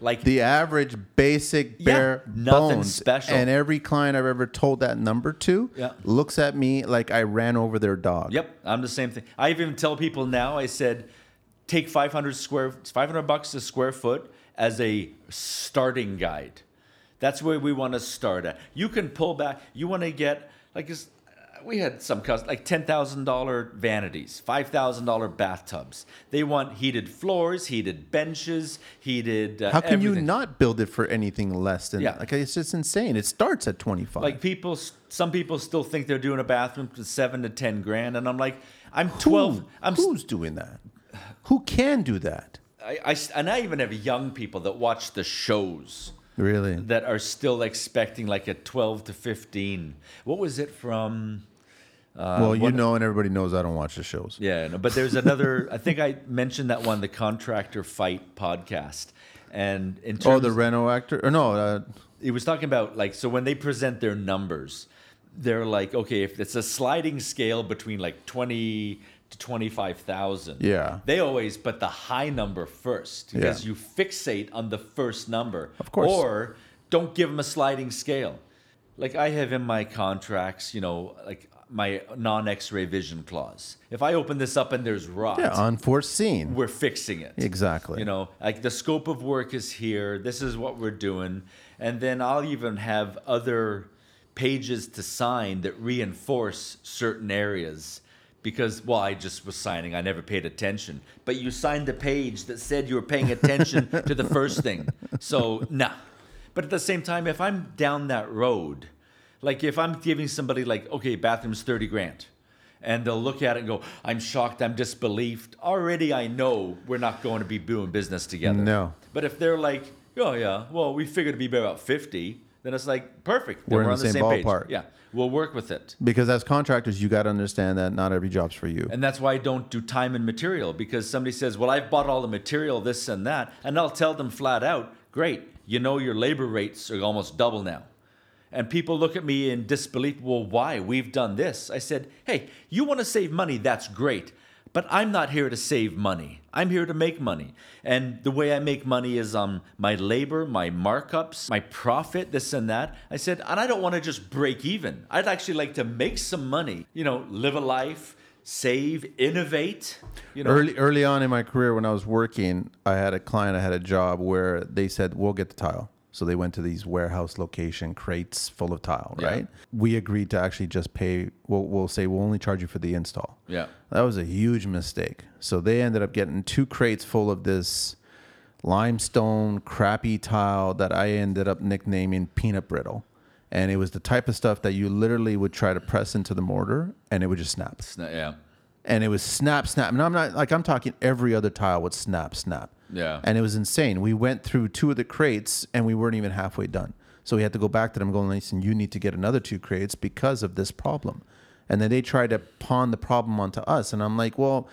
Like The average basic Yeah, bare nothing bones. special. And every client I've ever told that number to Yeah. looks at me like I ran over their dog. Yep, I'm the same thing. I even tell people now. I said, take 500 square, 500 bucks a square foot as a starting guide. That's where we want to start at. You can pull back. You want to get like, we had some cus like ten thousand dollar vanities, five thousand dollar bathtubs. They want heated floors, heated benches, heated. Uh, How can you not build it for anything less than Yeah. like it's just insane. It starts at 25. Like people, some people still think they're doing a bathroom for seven to ten grand, and I'm like, I'm Who- twelve. I'm s- who's doing that? Who can do that? I, I, and I even have young people that watch the shows Really? that are still expecting like a twelve to fifteen. What was it from? well, you what- know, and everybody knows I don't watch the shows. Yeah, no, but there's another. I think I mentioned that one, the contractor fight podcast, and in terms Oh, the Reno actor? Or no, uh, he was talking about like so when they present their numbers, they're like, okay, if it's a sliding scale between like twenty to twenty five thousand, Yeah. they always put the high number first because Yeah. you fixate on the first number, Of course. or don't give them a sliding scale. Like I have in my contracts, you know, like my non X-ray vision clause. If I open this up and there's rot, yeah, unforeseen. we're fixing it. Exactly. You know, like the scope of work is here. This is what we're doing, and then I'll even have other pages to sign that reinforce certain areas. Because well, I just was signing. I never paid attention. But you signed the page that said you were paying attention to the first thing. So nah. But at the same time, if I'm down that road, like if I'm giving somebody like, okay, bathroom's thirty grand, and they'll look at it and go, I'm shocked, I'm disbelieved. Already I know we're not going to be doing business together. No. But if they're like, oh yeah, well, we figured it'd be about 50, then it's like, perfect. Then We're in on the same page. ballpark. Yeah, we'll work with it. because as contractors, you got to understand that not every job's for you. And that's why I don't do time and material because somebody says, well, I've bought all the material, this and that. And I'll tell them flat out, great, you know your labor rates are almost double now. And people look at me in disbelief, well, why? We've done this. I said, hey, you want to save money, that's great. But I'm not here to save money. I'm here to make money. And the way I make money is on my labor, my markups, my profit, this and that. I said, and I don't want to just break even. I'd actually like to make some money, you know, live a life, save, innovate. You know, Early early on in my career, when I was working, I had a client. I had a job where they said, "We'll get the tile." So they went to these warehouse location crates full of tile. Yeah. Right? We agreed to actually just pay. We'll, we'll say we'll only charge you for the install. Yeah. That was a huge mistake. So they ended up getting two crates full of this limestone crappy tile that I ended up nicknaming peanut brittle. And it was the type of stuff that you literally would try to press into the mortar and it would just snap not- yeah. and it was snap snap and i'm not like i'm talking every other tile would snap snap Yeah. and it was insane. We went through two of the crates and we weren't even halfway done. So we had to go back to them going listen you need to get another two crates because of this problem. And then they tried to pawn the problem onto us. And i'm like well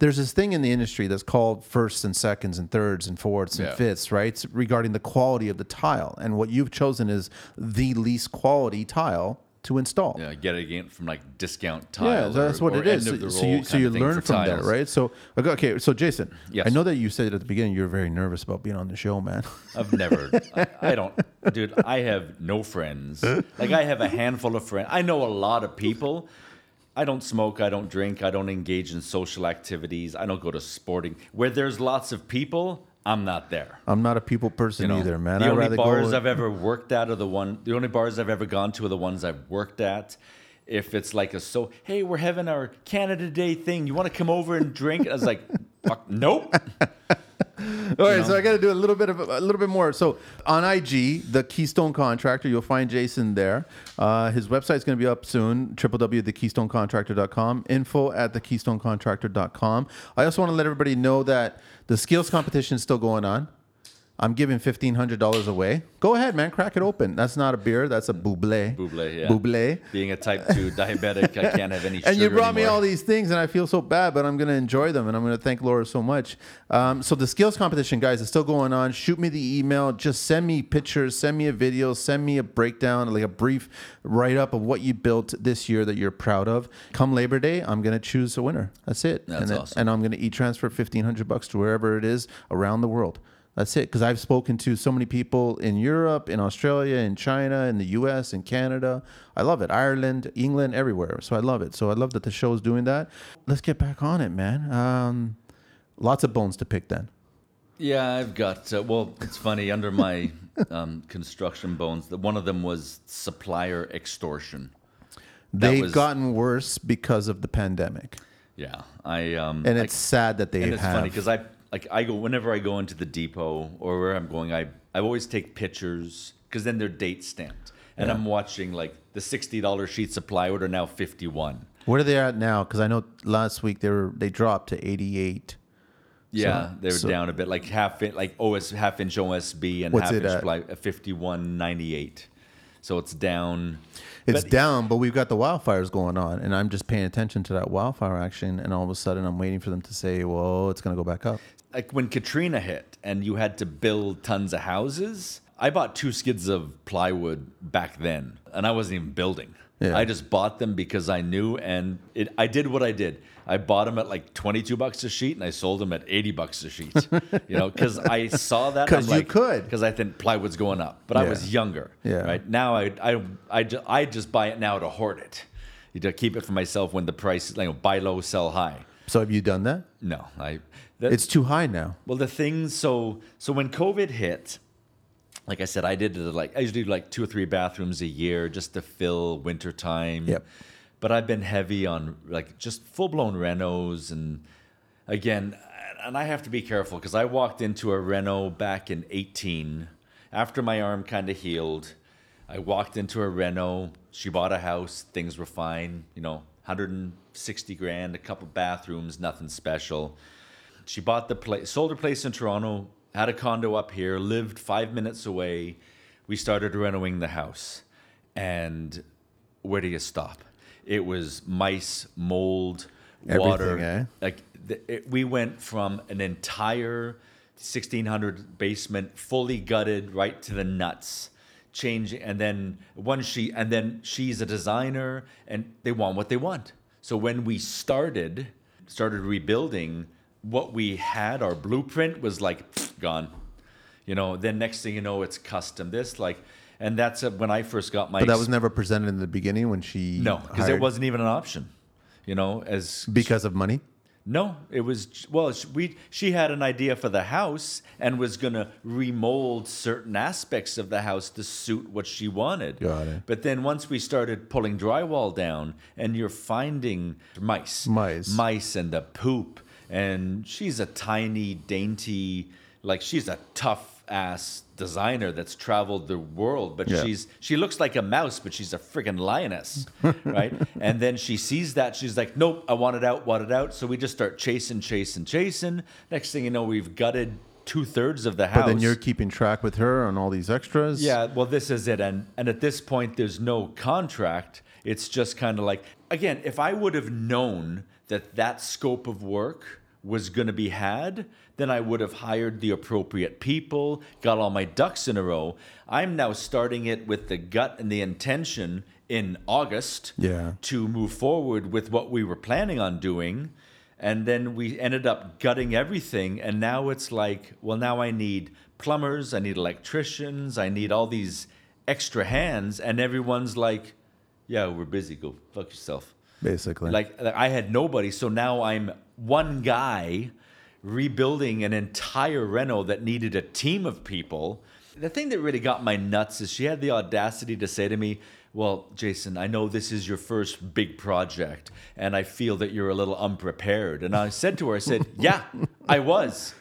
there's this thing in the industry that's called firsts and seconds and thirds and fourths and Yeah. fifths right? It's regarding the quality of the tile. And what you've chosen is the least quality tile to install Yeah, get it again from like discount tiles. yeah, that's or, what or it is. End of the So, so you, so you learn from that, right? So okay, okay, so Jason, Yes. I know that you said at the beginning you're very nervous about being on the show, man. I've never. I, I don't, dude. I have no friends. Like I have a handful of friends. I know a lot of people. I don't smoke. I don't drink. I don't engage in social activities. I don't go to sporting. Where there's lots of people, I'm not there. I'm not a people person You know, either, man. The I'd only bars. I've ever worked at are the one. The only bars I've ever gone to are the ones I've worked at. If it's like a so, hey, we're having our Canada Day thing. You want to come over and drink? I was like, fuck, nope. All right, so I got to do a little bit of a little bit more. So on IG, the Keystone Contractor, you'll find Jason there. Uh, his website's going to be up soon. www.thekeystonecontractor.com. Info at thekeystonecontractor.com. I also want to let everybody know that the skills competition is still going on. I'm giving fifteen hundred dollars away. Go ahead, man. Crack it open. That's not a beer. That's a bubly. Bubly, yeah. Bubly. Being a type 2 diabetic, I can't have any sugar And you brought me all these things, and I feel so bad, but I'm going to enjoy them, and I'm going to thank Laura so much. Um, so the skills competition, guys, is still going on. Shoot me the email. Just send me pictures, send me a video, send me a breakdown, like a brief write up of what you built this year that you're proud of. Come Labor Day, I'm going to choose a winner. That's it. That's and awesome. And I'm going to e-transfer 1500 bucks to wherever it is around the world. That's it. Because I've spoken to so many people in Europe, in Australia, in China, in the US, in Canada. I love it. Ireland, England, everywhere. So I love it. So I love that the show's doing that. Let's get back on it, man. Um, lots of bones to pick then. Yeah, I've got. Uh, well, it's funny. Under my um, construction bones, that one of them was supplier extortion. That They've was- gotten worse because of the pandemic, Yeah, I um, and I- it's sad that they and it's have. funny because I like I go whenever I go into the depot or where I'm going, I I always take pictures because then they're date stamped, and Yeah. I'm watching like the sixty dollar sheets of plywood are now fifty one. Where are they at now? Because I know last week they were they dropped to 88. Yeah, So- they were so- down a bit, like half in, like OS half inch OSB and What's half it inch at? uh, fifty one ninety eight. So it's down. It's But- down, but we've got the wildfires going on, and I'm just paying attention to that wildfire action, and all of a sudden I'm waiting for them to say, "Well, it's going to go back up." Like when Katrina hit and you had to build tons of houses, I bought two skids of plywood back then, and I wasn't even building. Yeah. I just bought them because I knew, and it, I did what I did. I bought them at like twenty-two bucks a sheet, and I sold them at eighty bucks a sheet. you know, because I saw that. 'Cause I'm you could. Because I think plywood's going up, but I was younger. Yeah. Right now, I I I just, I just buy it now to hoard it, you to keep it for myself when the price, you know, buy low, sell high. So have you done that? No, I. It's too high now. well, the things so so when COVID hit, like I said, I did it like I usually do like two or three bathrooms a year just to fill winter time. Yep. But I've been heavy on like just full blown renos and again, and I have to be careful because I walked into a reno back in 18 after my arm kind of healed. I walked into a reno. She bought a house. Things were fine. You know, 160 grand, a couple bathrooms, nothing special. She bought the place, sold her place in Toronto, had a condo up here, lived five minutes away. We started renovating the house. And where do you stop? It was mice, mold, water. Everything, eh? Like the, it, we went from an entire 1600 basement, fully gutted, right to the nuts. change and then one she, and then she's a designer, and they want what they want. So when we started, started rebuilding, what we had, our blueprint was like pfft, gone. You know, then next thing you know, it's custom. This like, and that's uh when I first got my. But that was never presented in the beginning when she no, because it hired- wasn't even an option. You know, as because of money. no, it was well. sh- We she had an idea for the house and was gonna remold certain aspects of the house to suit what she wanted. Got it. But then once we started pulling drywall down, and you're finding mice, Mice. mice, and the poop, and she's a tiny, dainty, like she's a tough ass designer that's traveled the world, but Yeah. she's she looks like a mouse, but she's a friggin' lioness, right? and then she sees that she's like, nope, I want it out, want it out. So we just start chasing, chasing, chasing. Next thing you know, we've gutted two thirds of the house. But then you're keeping track with her on all these extras. Yeah, well, this is it, and and at this point, there's no contract. It's just kind of like again, if I would have known that that scope of work was going to be had, then I would have hired the appropriate people, got all my ducks in a row. I'm now starting it with the gut and the intention in August Yeah. to move forward with what we were planning on doing. And then we ended up gutting everything. And now it's like, well, now I need plumbers, I need electricians, I need all these extra hands. And everyone's like, yeah, we're busy. Go fuck yourself. Basically. Like, like I had nobody. So now I'm one guy rebuilding an entire reno that needed a team of people. The thing that really got my nuts is she had the audacity to say to me, Well, Jason, I know this is your first big project, and I feel that you're a little unprepared. And I said to her, I said, Yeah, I was.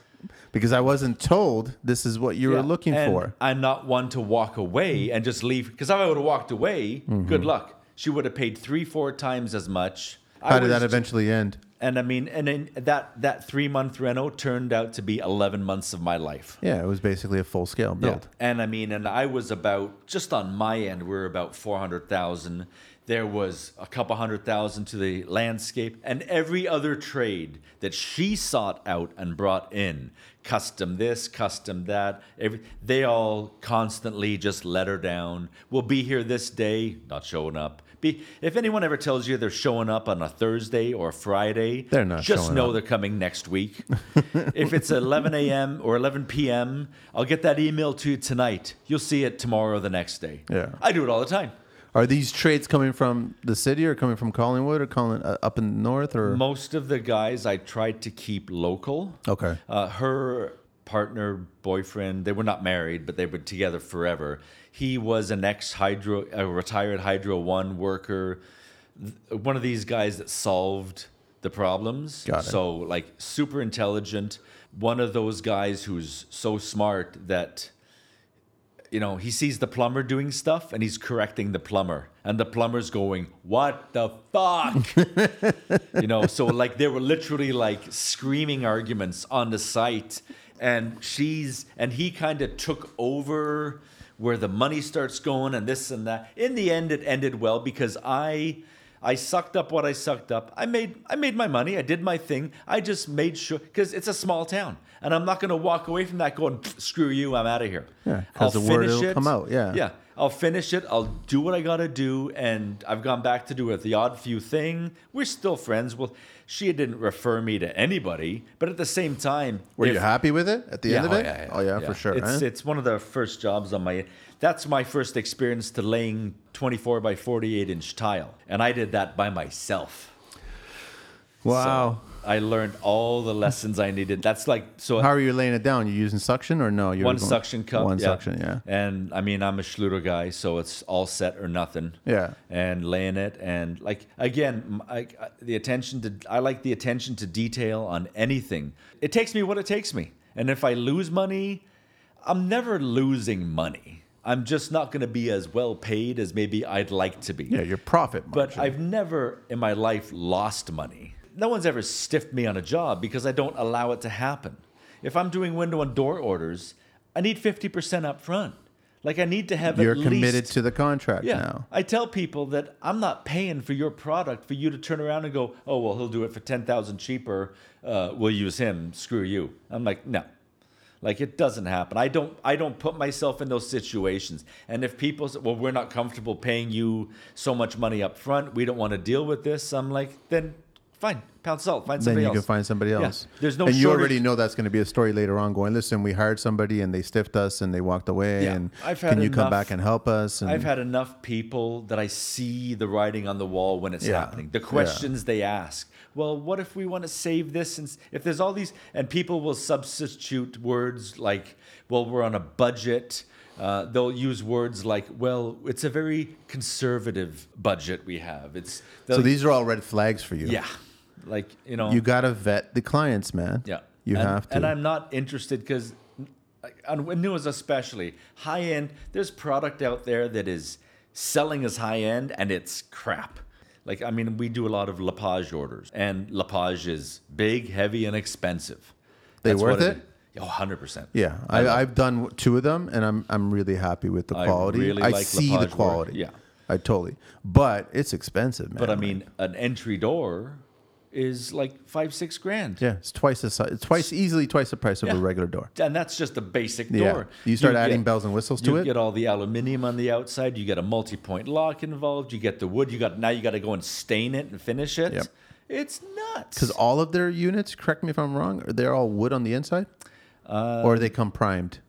because I wasn't told this is what you were looking and for. I'm not one to walk away and just leave. Because if I would have walked away, Mm-hmm. good luck. She would have paid three, four times as much. I How did that eventually end? And I mean, and then that that three month reno turned out to be eleven months of my life. Yeah, it was basically a full scale build. And I mean, and I was about just on my end, we are about four hundred thousand. There was a couple hundred thousand to the landscape and every other trade that she sought out and brought in, custom this, custom that. Every they all constantly just let her down. We'll be here this day, not showing up. Be, if anyone ever tells you they're showing up on a Thursday or a Friday, They're not just know up. they're coming next week. if it's 11 a.m. or 11 p.m., I'll get that email to you tonight. You'll see it tomorrow or the next day. Yeah. I do it all the time. Are these trades coming from the city or coming from Collingwood or Colling, uh, up in the north or? Most of the guys I tried to keep local. Okay. Uh, her partner, boyfriend, they were not married, but they were together forever. He was an ex Hydro, a retired Hydro One worker. one of these guys that solved the problems. Got it. So like super intelligent, one of those guys who's so smart that you know, he sees the plumber doing stuff and he's correcting the plumber. And the plumber's going, What the fuck? you know, so like they were literally like screaming arguments on the site. And she's, and he kind of took over where the money starts going and this and that. In the end, it ended well because I. I sucked up what I sucked up. I made I made my money. I did my thing. I just made sure because it's a small town, and I'm not going to walk away from that going screw you. I'm out of here. Yeah, 'cause I'll the word finish will it. come out, yeah. yeah. I'll finish it. I'll do what I got to do, and I've gone back to do it the odd few thing. We're still friends. Well, she didn't refer me to anybody, but at the same time, Were if- you happy with it at the end of oh, it? oh yeah, for sure. It's huh? it's one of the first jobs on my. That's my first experience to laying 24 by 48 inch tile, and I did that by myself. wow. So I learned all the lessons I needed. That's like so. How are you laying it down? You using suction or no? You're one going- suction cup. One yeah. suction, yeah. And I mean, I'm a Schluter guy, so it's all set or nothing. Yeah. And laying it, and like again, I, I- uh, the attention to I like the attention to detail on anything. It takes me what it takes me, and if I lose money, I'm never losing money. I'm just not going to be as well paid as maybe I'd like to be. Yeah, your profit But. I've never in my life lost money. No one's ever stiffed me on a job because I don't allow it to happen. If I'm doing window and door orders, I need 50% up front. Like I need to have You're committed least, to the contract yeah. now. I tell people that I'm not paying for your product for you to turn around and go, oh well, he'll do it for ten thousand cheaper. Uh, we'll use him. Screw you. I'm like, no. Like it doesn't happen. I don't. I don't put myself in those situations. And if people say, "Well, we're not comfortable paying you so much money up front. We don't want to deal with this," I'm like, then fine, pound salt. Find somebody Then you else. can find somebody Yeah. else. There's no and you already know that's going to be a story later on. Going, listen, we hired somebody and they stiffed us and they walked away. Yeah. And I've had can you come back and help us? And I've had enough people that I see the writing on the wall when it's Yeah. happening. The Yeah. questions they ask. Well, what if we want to save this? And if there's all these, and people will substitute words like, "Well, we're on a budget." Uh, they'll use words like, "Well, it's a very conservative budget we have." It's so these are all red flags for you. yeah, like you know, You got to vet the clients, man. yeah, You and, have to. And I'm not interested because on windows especially high end. There's product out there that is selling as high end and it's crap. Like I mean, we do a lot of Lepage orders, and Lepage is big, heavy, and expensive. They what worth it. Oh, 100 percent. yeah, I I, I've done two of them, and I'm I'm really happy with the I quality. really I like see Lepage the work. quality. Yeah. I totally. But it's expensive, man. But I mean, an entry door is like five, six grand. yeah, it's twice the size. It's twice easily twice the price of Yeah. a regular door. And that's just a basic Yeah. door. You start adding get- bells and whistles to you it? You get all the aluminium on the outside. You get a multi-point lock involved. You get the wood. You got now. You got to go and stain it and finish it. Yep. It's nuts. Because all of their units, correct me if I'm wrong, are they're all wood on the inside, or they come primed.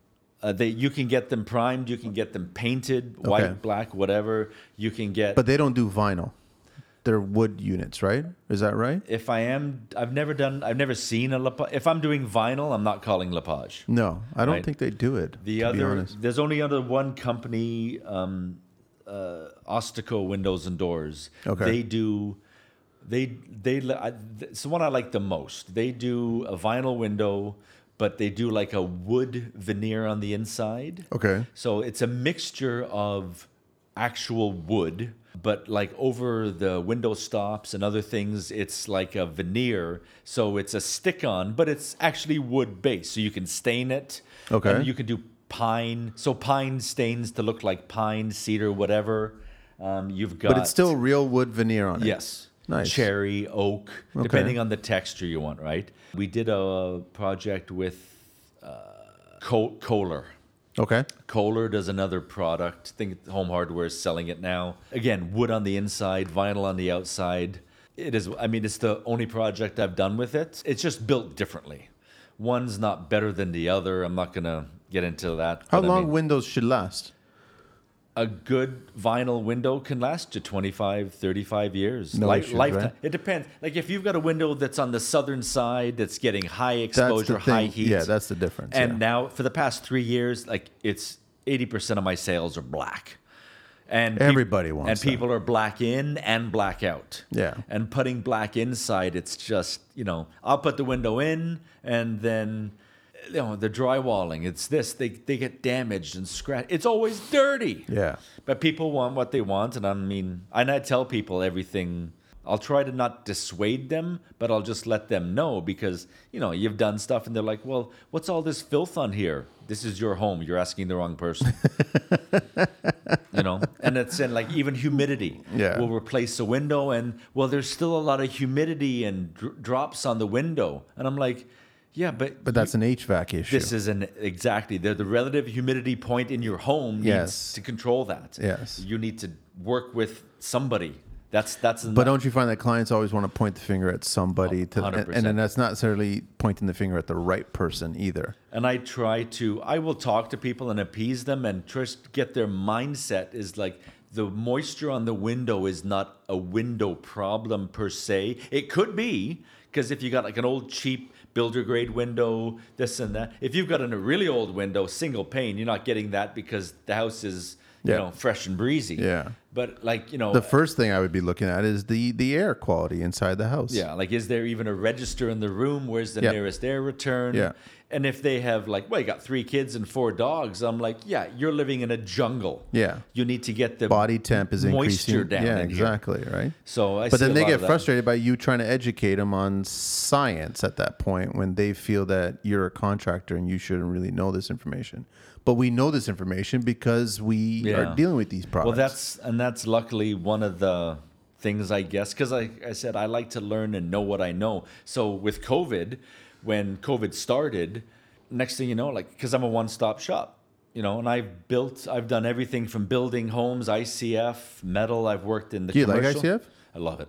uh, they you can get them primed. You can get them painted, Okay. white, black, whatever. You can get. But they don't do vinyl. They're wood units, right? Is that right? if I am, I've never done. I've never seen a Lepage. If I'm doing vinyl, I'm not calling Lepage. No, I don't Right. think they do it. The to be other, honest. there's only other one company, um, uh, Ostaco Windows and Doors. Okay. They do, they they. I, it's the one I like the most. They do a vinyl window, but they do like a wood veneer on the inside. Okay. So it's a mixture of actual wood, but like over the window stops and other things, it's like a veneer. So it's a stick on, but it's actually wood based. So you can stain it. Okay. And you can do pine. So pine stains to look like pine, cedar, whatever. Um, you've got. But it's still real wood veneer on it. Yes. Nice. Cherry, oak, Okay. depending on the texture you want, right? We did a project with uh, Kohler. Okay. Kohler does another product. I think Home Hardware is selling it now. Again, wood on the inside, vinyl on the outside. It is. I mean, it's the only project I've done with it. It's just built differently. One's not better than the other. I'm not gonna get into that. How but I long mean, windows should last? A good vinyl window can last you 25, 35 years. No issues, lifetime. right? It depends. Like if you've got a window that's on the southern side that's getting high exposure, high heat. Yeah, that's the difference. And yeah. now for the past three years, like it's 80% of my sales are black. And peop- Everybody wants And that. people are black in and black out. Yeah. And putting black inside, it's just you know, I'll put the window in, and then you know the drywalling. It's this. They they get damaged and scratched. It's always dirty. Yeah. But people want what they want, and I mean, and I tell people everything. I'll try to not dissuade them, but I'll just let them know because you know you've done stuff, and they're like, "Well, what's all this filth on here? This is your home. You're asking the wrong person." you know, and it's in like even humidity. Yeah. We'll replace a window, and well, there's still a lot of humidity and dr- drops on the window, and I'm like, yeah, but But that's an HVAC issue. this is an exactly the, the relative humidity point in your home needs Yes. to control that. Yes. You need to work with somebody. That's that's but don't you find that clients always want to point the finger at somebody to, and, 100%. and then that's not necessarily pointing the finger at the right person either. and I try to I will talk to people and appease them and just get their mindset is like the moisture on the window is not a window problem per se. It could be because if you got like an old cheap builder grade window, this and that. If you've got a really old window, single pane, you're not getting that because the house is you Yeah. know fresh and breezy. Yeah. But like you know, The first thing I would be looking at is the the air quality inside the house. Yeah, like is there even a register in the room? Where's the Yeah. nearest air return? Yeah. And if they have like, well, you got three kids and four dogs, I'm like, yeah, you're living in a jungle. Yeah. You need to get the Body temp is moisture increasing. down yeah, in here. exactly, right? So I But then they get frustrated by you trying to educate them on science at that point when they feel that you're a contractor and you shouldn't really know this information. But we know this information because we Yeah. are dealing with these problems. Well, that's and that's luckily one of the things I guess because I, I said I like to learn and know what I know. So with COVID, when COVID started, next thing you know, like because I'm a one-stop shop, you know, and I've built, I've done everything from building homes, ICF, metal. I've worked in the. Do you like. ICF? I love it.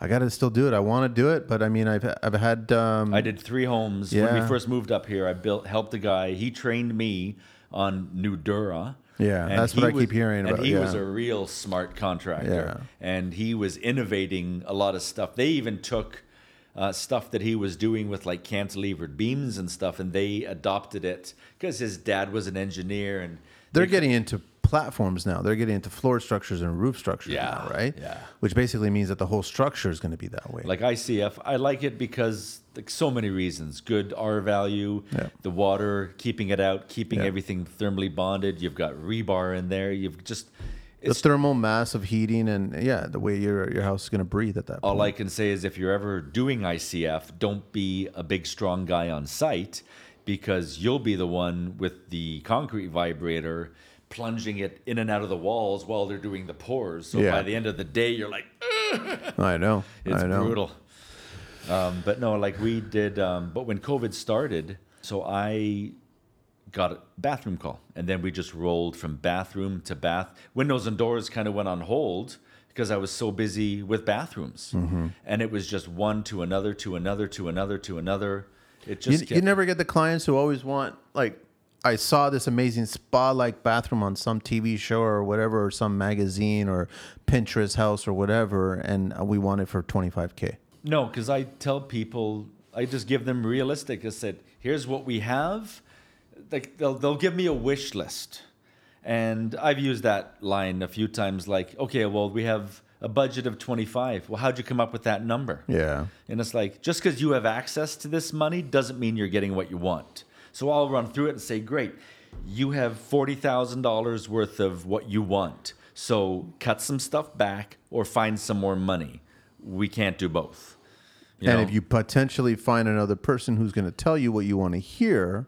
I got to still do it. I want to do it, but I mean, I've I've had um, I did three homes when Yeah. we first moved up here. I built, helped a guy. He trained me on Nudura. Yeah, And that's what I keep hearing about. and he was a real smart contractor, and he was innovating a lot of stuff. They even took uh, stuff that he was doing with like cantilevered beams and stuff, and they adopted it because his dad was an engineer, and they're they- getting into platforms now. They're getting into floor structures and roof structures Yeah, now, right? yeah. Which basically means that the whole structure is going to be that way. like ICF. I like it because like so many reasons. Good R value, Yeah. the water, keeping it out, keeping Yeah. everything thermally bonded. You've got rebar in there. You've just the thermal mass of heating and yeah, the way your your house is going to breathe at that point. all point. I can say is if you're ever doing ICF, don't be a big strong guy on site because you'll be the one with the concrete vibrator plunging it in and out of the walls while they're doing the pours. So Yeah. by the end of the day you're like I know. It's I know. brutal. Um, but no, like we did. Um, but when COVID started, so I got a bathroom call, and then we just rolled from bathroom to bath. Windows and doors kind of went on hold because I was so busy with bathrooms, Mm-hmm. and it was just one to another to another to another to another. It You, just you kept- never get the clients who always want like I saw this amazing spa-like bathroom on some TV show or whatever, or some magazine or Pinterest house or whatever, and we want it for 25k. No, because I tell people, I just give them realistic. I said, here's what we have. Like they'll they'll give me a wish list, and I've used that line a few times. Like, okay, well, we have a budget of twenty five. Well, how'd you come up with that number? Yeah. And it's like, just because you have access to this money doesn't mean you're getting what you want. So I'll run through it and say, great, you have $40,000 worth of what you want. So cut some stuff back or find some more money. We can't do both. You and know? if you potentially find another person who's going to tell you what you want to hear,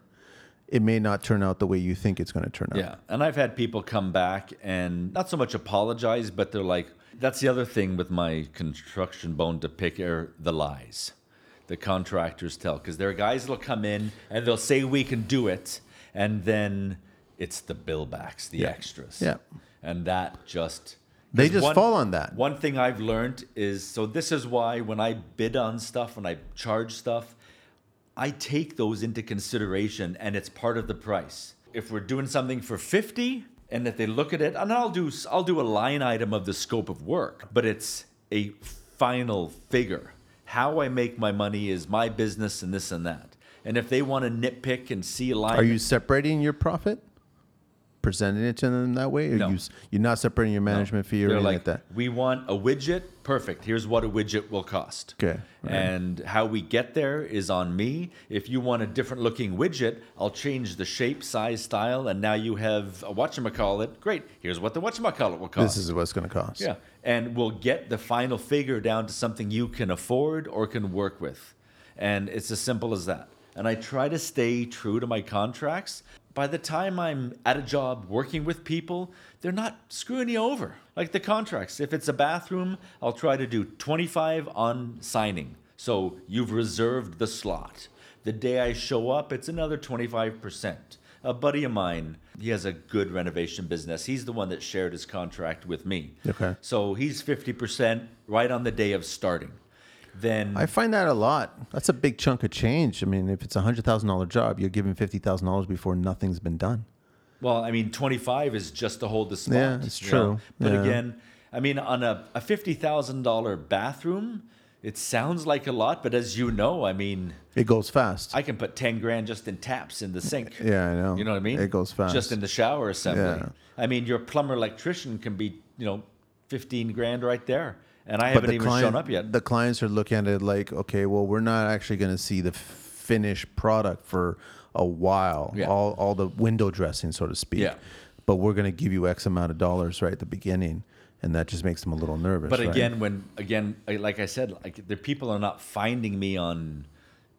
it may not turn out the way you think it's going to turn out. Yeah, and I've had people come back and not so much apologize, but they're like, that's the other thing with my construction bone to pick are the lies. The contractors tell because there are guys that'll come in and they'll say we can do it, and then it's the bill backs, the extras. Yeah. and that just They just fall on that. One thing I've learned is so this is why when I bid on stuff when I charge stuff, I take those into consideration and it's part of the price. If we're doing something for 50 and if they look at it and I'll do I'll do a line item of the scope of work, but it's a final figure. How I make my money is my business and this and that. And if they want to nitpick and see a line Are you separating your profit? Presenting it to them that way? Or No. you, you're not separating your management fee or They're anything like, like that? we want a widget. Perfect. Here's what a widget will cost. Okay, right. And how we get there is on me. If you want a different looking widget, I'll change the shape, size, style, and now you have a whatchamacallit. Great. Here's what the whatchamacallit will cost. This is what's going to cost. Yeah. And we'll get the final figure down to something you can afford or can work with. And it's as simple as that. And I try to stay true to my contracts. By the time I'm at a job working with people, they're not screwing you over. Like the contracts. If it's a bathroom, I'll try to do 25 on signing. So you've reserved the slot. The day I show up, it's another 25%. A buddy of mine, he has a good renovation business. He's the one that shared his contract with me. Okay. So he's 50% right on the day of starting. Then I find that a lot. That's a big chunk of change. I mean, if it's a hundred thousand dollar job, you're giving fifty thousand dollars before nothing's been done. Well, I mean, 25 is just to hold the spot. Yeah, it's you know? true. But Yeah. again, I mean, on a, a $50,000 bathroom, it sounds like a lot, but as you know, I mean, It goes fast. I can put 10 grand just in taps in the sink. yeah, I know. You know what I mean? It goes fast. Just in the shower assembly. Yeah. I mean, your plumber electrician can be, you know, 15 grand right there. And I But haven't even shown up yet. The clients are looking at it like, okay, well, we're not actually going to see the finished product for a while. Yeah. All all the window dressing, so to speak. Yeah. But we're going to give you X amount of dollars right at the beginning, and that just makes them a little nervous. But right? again, when again, like I said, like the people are not finding me on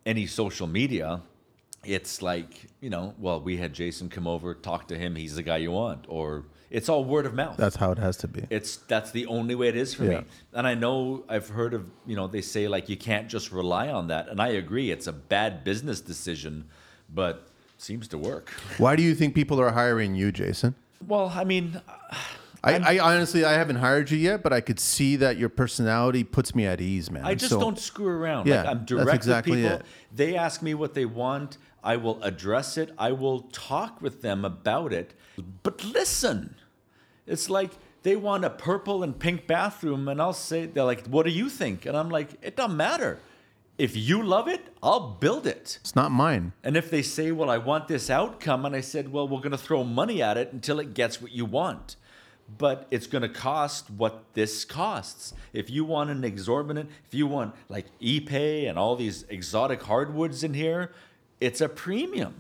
any social media. It's like you know, well, we had Jason come over, talk to him. He's the guy you want, or it's all word of mouth. that's how it has to be. it's that's the only way it is for Yeah. me. And I know I've heard of you know they say like you can't just rely on that, and I agree. It's a bad business decision, but seems to work. Why do you think people are hiring you, Jason? Well, I mean, uh, I, I honestly, I haven't hired you yet, but I could see that your personality puts me at ease, man. I just So- don't screw around. Yeah, like I'm that's direct exactly with people. it. They ask me what they want. I will address it. I will talk with them about it. But listen, it's like they want a purple and pink bathroom, and I'll say they're like, "What do you think?" And I'm like, "It doesn't matter. If you love it, I'll build it." It's not mine. And if they say, "Well, I want this outcome," and I said, "Well, we're going to throw money at it until it gets what you want." But it's going to cost what this costs. If you want an exorbitant, if you want like ipe and all these exotic hardwoods in here, it's a premium.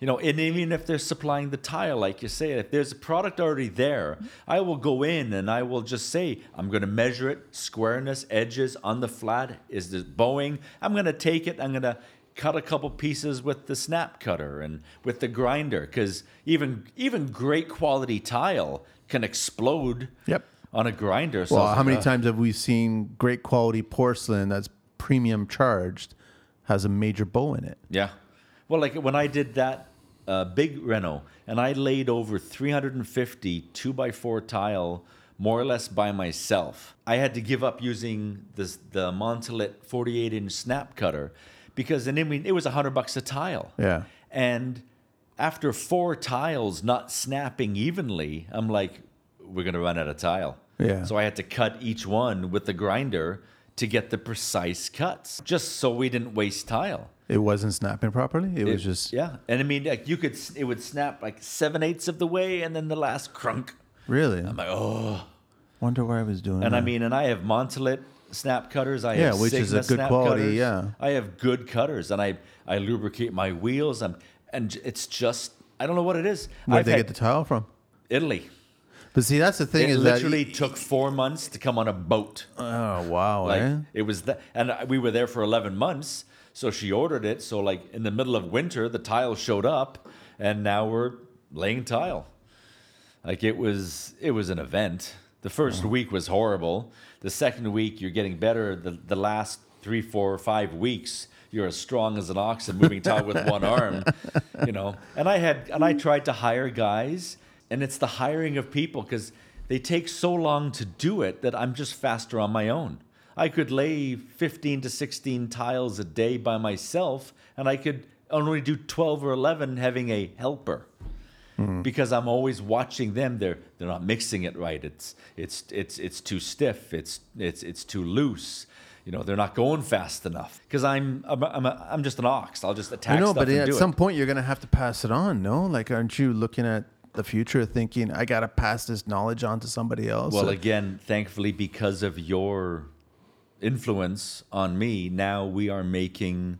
You know, and even if they're supplying the tile, like you say, if there's a product already there, I will go in and I will just say, I'm going to measure it, squareness, edges on the flat. Is this bowing? I'm going to take it. I'm going to cut a couple pieces with the snap cutter and with the grinder because even even great quality tile can explode Yep. on a grinder. So Well, it's how like, many uh, times have we seen great quality porcelain that's premium charged has a major bow in it? Yeah. Well, like when I did that uh, big reno and I laid over 350 two by four tile more or less by myself. I had to give up using this, the Montolit 48 inch snap cutter because and I mean, it was 100 bucks a tile. Yeah. And after four tiles not snapping evenly, I'm like, we're going to run out of tile. Yeah. So I had to cut each one with the grinder to get the precise cuts, just so we didn't waste tile. It wasn't snapping properly. It, was just yeah, and I mean, like you could, it would snap like seven eighths of the way, and then the last crunk. really. I'm like, oh, Wonder why I was doing. and I mean, and I have Montolit snap cutters. I Yeah, have which is a good quality, cutters. yeah. I have good cutters, and I I lubricate my wheels. I'm, and it's just I don't know what it is. where'd I've they get the tile from? Italy. But see, that's the thing It is literally that. took four months to come on a boat. Oh wow! Like eh? it was that, and we were there for eleven months. So she ordered it. So like in the middle of winter, the tile showed up, and now we're laying tile. Like it was, it was an event. The 1st week was horrible. The second week, you're getting better. The the last three, four, five weeks, you're as strong as an ox and moving tile with one arm. You know. And I had, and I tried to hire guys, and it's the hiring of people because they take so long to do it that I'm just faster on my own. I could lay 15 to 16 tiles a day by myself, and I could only do 12 or 11 having a helper hmm. because I'm always watching them. They're they're not mixing it right. It's it's it's it's too stiff. It's it's it's too loose. You know, they're not going fast enough because I'm I'm I'm, a, I'm just an ox. I'll just attack I know, but at some it. point you're gonna have to pass it on. No, like aren't you looking at the future thinking I got to pass this knowledge on to somebody else? Well, again, thankfully, because of your influence on me, now we are making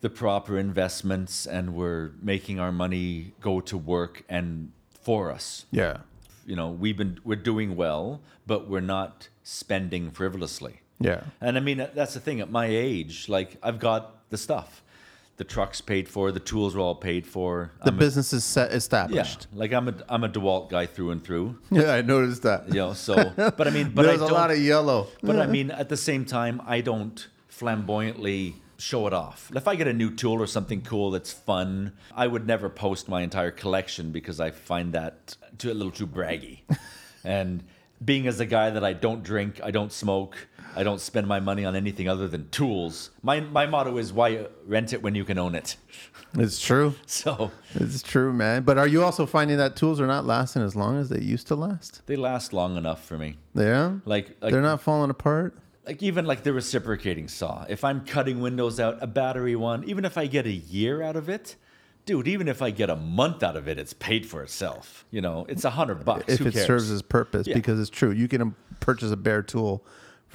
the proper investments and we're making our money go to work and for us. yeah. You know, we've been we're doing well, but we're not spending frivolously. Yeah. And I mean, that's the thing. At my age, like I've got the stuff, the trucks paid for, the tools are all paid for. The I'm a- business is set, established. yeah, like I'm a I'm a Dewalt guy through and through. Yeah, I noticed that. You know, so but I mean, but There's I a lot of yellow. But I mean, at the same time, I don't flamboyantly show it off. If I get a new tool or something cool that's fun, I would never post my entire collection because I find that too, a little too braggy. and being as a guy that I don't drink, I don't smoke, I don't spend my money on anything other than tools. My my motto is why rent it when you can own it. It's true. So It's true, man. But are you also finding that tools are not lasting as long as they used to last? they last long enough for me. Yeah. Like, like They're not falling apart. like even like the reciprocating saw if i'm cutting windows out a battery one even if i get a year out of it dude even if i get a month out of it it's paid for itself you know it's a hundred bucks if Who it cares? serves its purpose Yeah. because it's true you can um, purchase a bare tool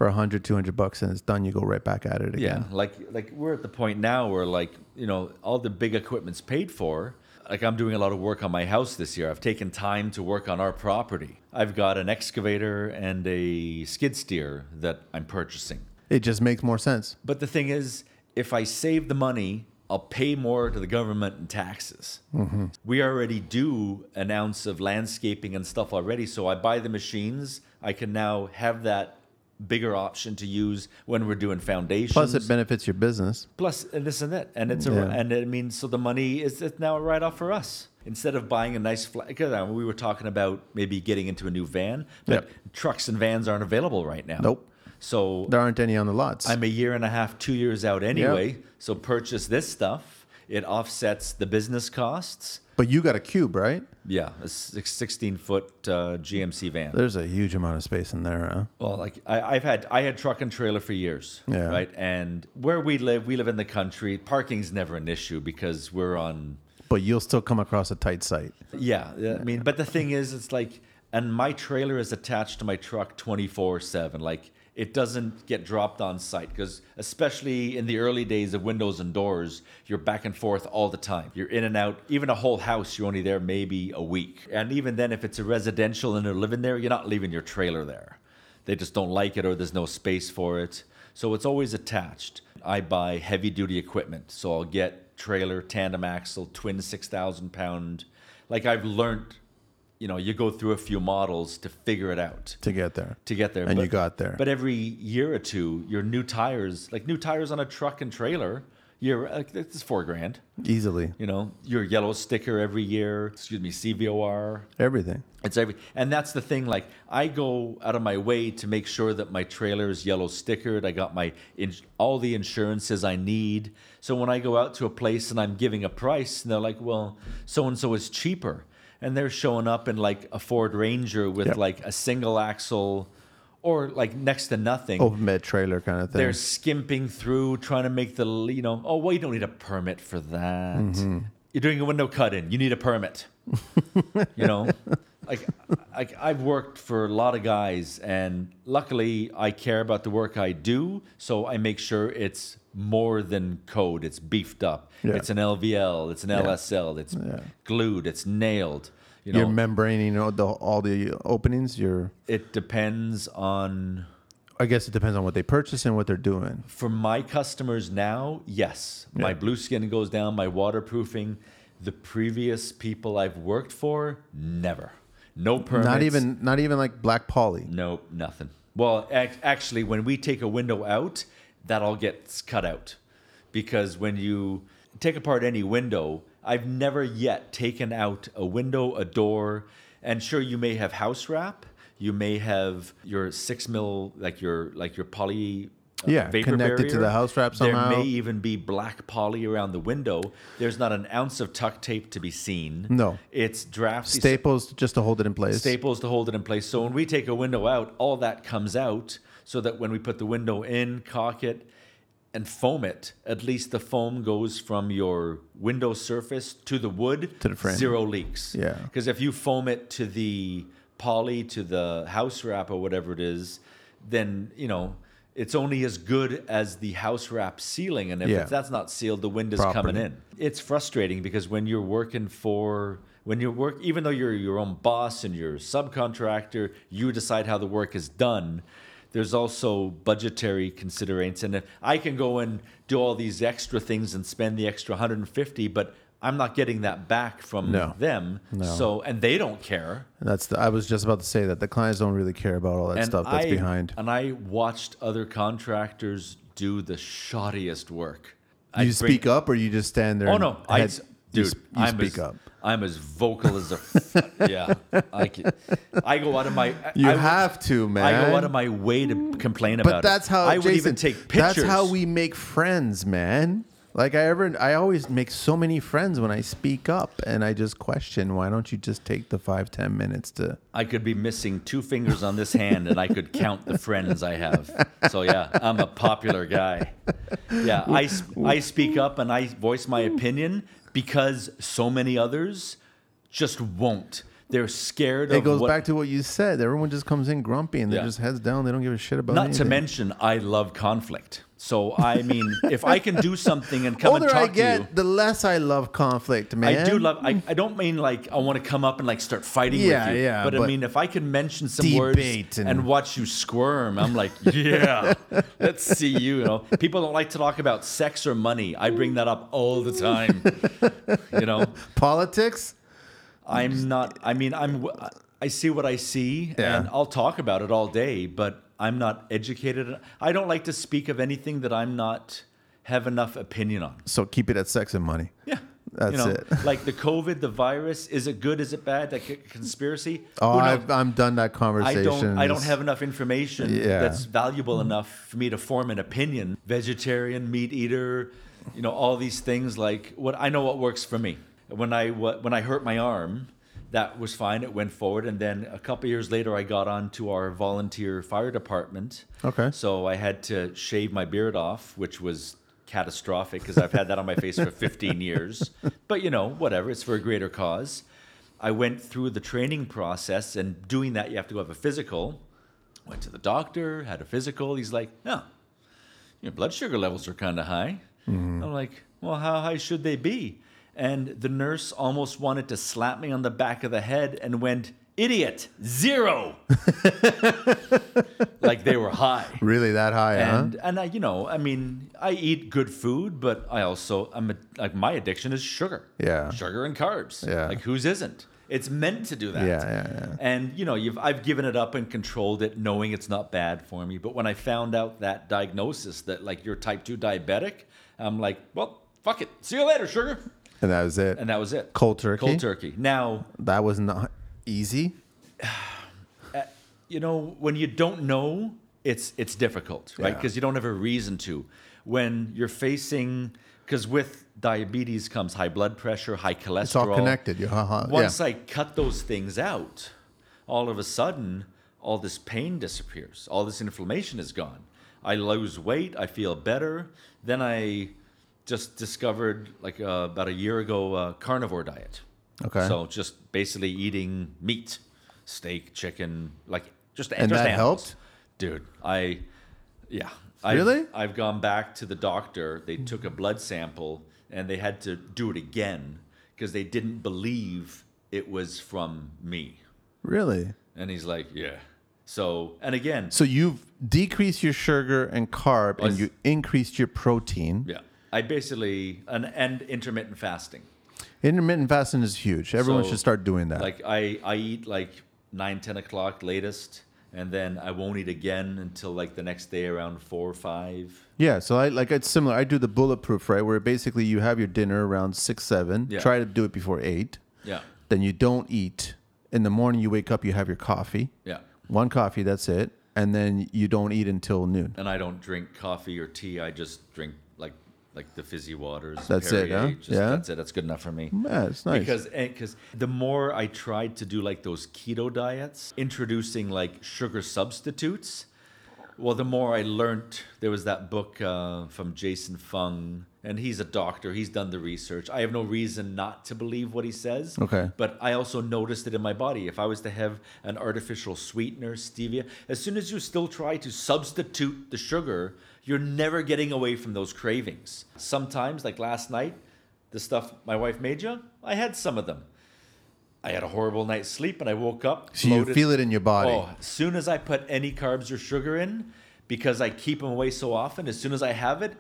for 100 200 bucks and it's done you go right back at it again yeah like like we're at the point now where like you know all the big equipment's paid for like i'm doing a lot of work on my house this year i've taken time to work on our property i've got an excavator and a skid steer that i'm purchasing it just makes more sense But the thing is, if I save the money, I'll pay more to the government in taxes. Mm-hmm. We already do an ounce of landscaping and stuff already. So I buy the machines. I can now have that bigger option to use when we're doing foundations. plus it benefits your business Plus, and this and that, and it's a, Yeah. and it means so the money is it's now a write off for us instead of buying a nice flat. Because uh, we were talking about maybe getting into a new van, but Yep. trucks and vans aren't available right now. Nope. So there aren't any on the lots I'm a year and a half, two years out anyway. So purchase this stuff. It offsets the business costs. but you got a cube right Yeah, a six- 16 foot uh, GMC van. there's a huge amount of space in there huh? Well, like I, I've had, I had truck and trailer for years. Yeah. Right. And where we live, we live in the country. Parking's never an issue because we're on. but you'll still come across a tight site Yeah. I mean, but the thing is, it's like, and my trailer is attached to my truck 24 7. Like, it doesn't get dropped on site because, especially in the early days of windows and doors, you're back and forth all the time. You're in and out. Even a whole house, you're only there maybe a week. And even then, if it's a residential and they're living there, you're not leaving your trailer there. They just don't like it or there's no space for it. So it's always attached. I buy heavy duty equipment. So I'll get trailer, tandem axle, twin 6,000 pound. Like I've learned, you know, you go through a few models to figure it out to get there to get there. And you got there. But every year or two, your new tires, like new tires on a truck and trailer, you're like it's four grand. easily You know, your yellow sticker every year. Excuse me, CVOR. everything It's every, and that's the thing. Like I go out of my way to make sure that my trailer is yellow stickered. I got my in, all the insurances I need. So when I go out to a place and I'm giving a price, and they're like, "Well, so and so is cheaper," and they're showing up in like a Ford Ranger with Yep. like a single axle, or like next to nothing. open bed trailer kind of thing They're skimping through, trying to make the you know. Oh, well, you don't need a permit for that. Mm-hmm. You're doing a window cut in. You need a permit. you know, like, like I've worked for a lot of guys, and luckily I care about the work I do, so I make sure it's more than code. It's beefed up. Yeah. It's an LVL. It's an LSL. It's glued. It's nailed. You know, you're membraning all the, all the openings you're it depends on I guess it depends on what they purchase and what they're doing. For my customers now, yes. My blue skin goes down, my waterproofing. The previous people I've worked for, never. No permits. Not even not even like black poly. No, nothing. Well, ac- actually, when we take a window out, that all gets cut out. Because when you take apart any window, I've never yet taken out a window, a door, and sure, you may have house wrap. You may have your six mil, like your like your poly. uh, Yeah, connected to the house wrap somehow. There may even be black poly around the window. There's not an ounce of tuck tape to be seen. No. it's drafty Staples just to hold it in place. staples to hold it in place. So when we take a window out, all that comes out so that when we put the window in, caulk it, and foam it, at least the foam goes from your window surface to the wood To the frame. zero leaks. Yeah. Because if you foam it to the poly, to the house wrap or whatever it is, then, you know, it's only as good as the house wrap sealing. And if Yeah. that's not sealed, the wind is Properly. coming in. It's frustrating because when you're working for, when you're work, even though you're your own boss and you're a subcontractor, you decide how the work is done. There's also budgetary considerations, and I can go and do all these extra things and spend the extra 150, but I'm not getting that back from No. them. No. So, and they don't care. And that's the, I was just about to say that the clients don't really care about all that and stuff that's I, behind. And I watched other contractors do the shoddiest work. You speak up or you just stand there? Oh and no, I, head- you dude, you I'm speak as, up. I'm as vocal as a, f- yeah. I can, I go out of my. You I, have to, man. I go out of my way to complain about But that's it. how I would Jason, even take pictures. That's how we make friends, man. Like I ever, I always make so many friends when I speak up, and I just question why don't you just take the five ten minutes to? I could be missing two fingers on this hand, and I could count the friends I have. So yeah, I'm a popular guy. Yeah, I I speak up and I voice my opinion because so many others just won't. They're scared It goes what, back to what you said. Everyone just comes in grumpy and they're Yeah. just heads down. They don't give a shit about Not anything. to mention, I love conflict. So I mean, if I can do something and come older and I talk get, to you, the less I love conflict, man. I do love. I, I don't mean like I want to come up and like start fighting Yeah, with you. yeah, But, I mean, if I can mention some words and, and- watch you squirm, I'm like, yeah, let's see you. You know, people don't like to talk about sex or money. I bring that up all the time. you know, politics. I'm not. I mean, I'm. I see what I see, Yeah. and I'll talk about it all day. But I'm not educated. I don't like to speak of anything that I'm not have enough opinion on. So keep it at sex and money. Yeah. That's you know, it. like the COVID, the virus, is it good? Is it bad? Like a conspiracy? Oh, I've, I'm done that I conversation. don't. I don't have enough information Yeah. that's valuable enough for me to form an opinion. Vegetarian, meat eater, you know, all these things. Like what I know what works for me. When I when I hurt my arm, that was fine. It went forward, and then a couple years later, I got on to our volunteer fire department. Okay. So I had to shave my beard off, which was catastrophic because I've had that on my face for 15 years. But you know, whatever, it's for a greater cause. I went through the training process, and doing that, you have to go have a physical. Went to the doctor, had a physical. He's like, no, your blood sugar levels are kind of high. Mm-hmm. I'm like, well, how high should they be? And the nurse almost wanted to slap me on the back of the head and went, idiot, zero. like they were high. really that high, And huh? and I, you know, I mean, I eat good food, but I also I'm a, like my addiction is sugar. Yeah. Sugar and carbs. Yeah. Like whose isn't? It's meant to do that. Yeah, yeah, yeah. And you know, you've I've given it up and controlled it, knowing it's not bad for me. But when I found out that diagnosis that like you're type two diabetic, I'm like, well, fuck it. See you later, sugar. And that was it. And that was it. Cold turkey? Cold turkey. Now, that was not easy. you know, when you don't know, it's it's difficult, right? Yeah. Because you don't have a reason to. When you're facing, because with diabetes comes high blood pressure, high cholesterol. It's all connected. You, uh-huh, Once yeah. I cut those things out, all of a sudden, all this pain disappears. All this inflammation is gone. I lose weight. I feel better. Then I just discovered, like uh, about a year ago, a carnivore diet. Okay. So just basically eating meat, steak, chicken, like just And just that animals. helped? dude. I, yeah. I've, Really? I've gone back to the doctor. They took a blood sample and they had to do it again because they didn't believe it was from me. Really? And he's like, yeah. So, and again, So you've decreased your sugar and carb, and you increased your protein. yeah, I basically and and intermittent fasting. Intermittent fasting is huge. Everyone So, should start doing that. Like I, I eat like nine, ten o'clock latest, and then I won't eat again until like the next day around four or five. yeah, so I like it's similar. I do the bulletproof, right? Where basically you have your dinner around six, seven. Yeah. Try to do it before eight. Yeah, Then you don't eat. In the morning, you wake up, you have your coffee. yeah. One coffee, that's it. And then you don't eat until noon. And I don't drink coffee or tea. I just drink like the fizzy waters. That's it, huh? Just, Yeah? That's it. That's good enough for me. Yeah, it's nice. Because because the more I tried to do like those keto diets, introducing like sugar substitutes, well, the more I learned, there was that book uh, from Jason Fung, and he's a doctor. He's done the research. I have no reason not to believe what he says. Okay. But I also noticed it in my body. If I was to have an artificial sweetener, stevia, as soon as you still try to substitute the sugar, you're never getting away from those cravings. Sometimes, like last night, the stuff my wife made you, I had some of them. I had a horrible night's sleep and I woke up. So you feel it in your body. Oh, as soon as I put any carbs or sugar in, because I keep them away so often, as soon as I have it,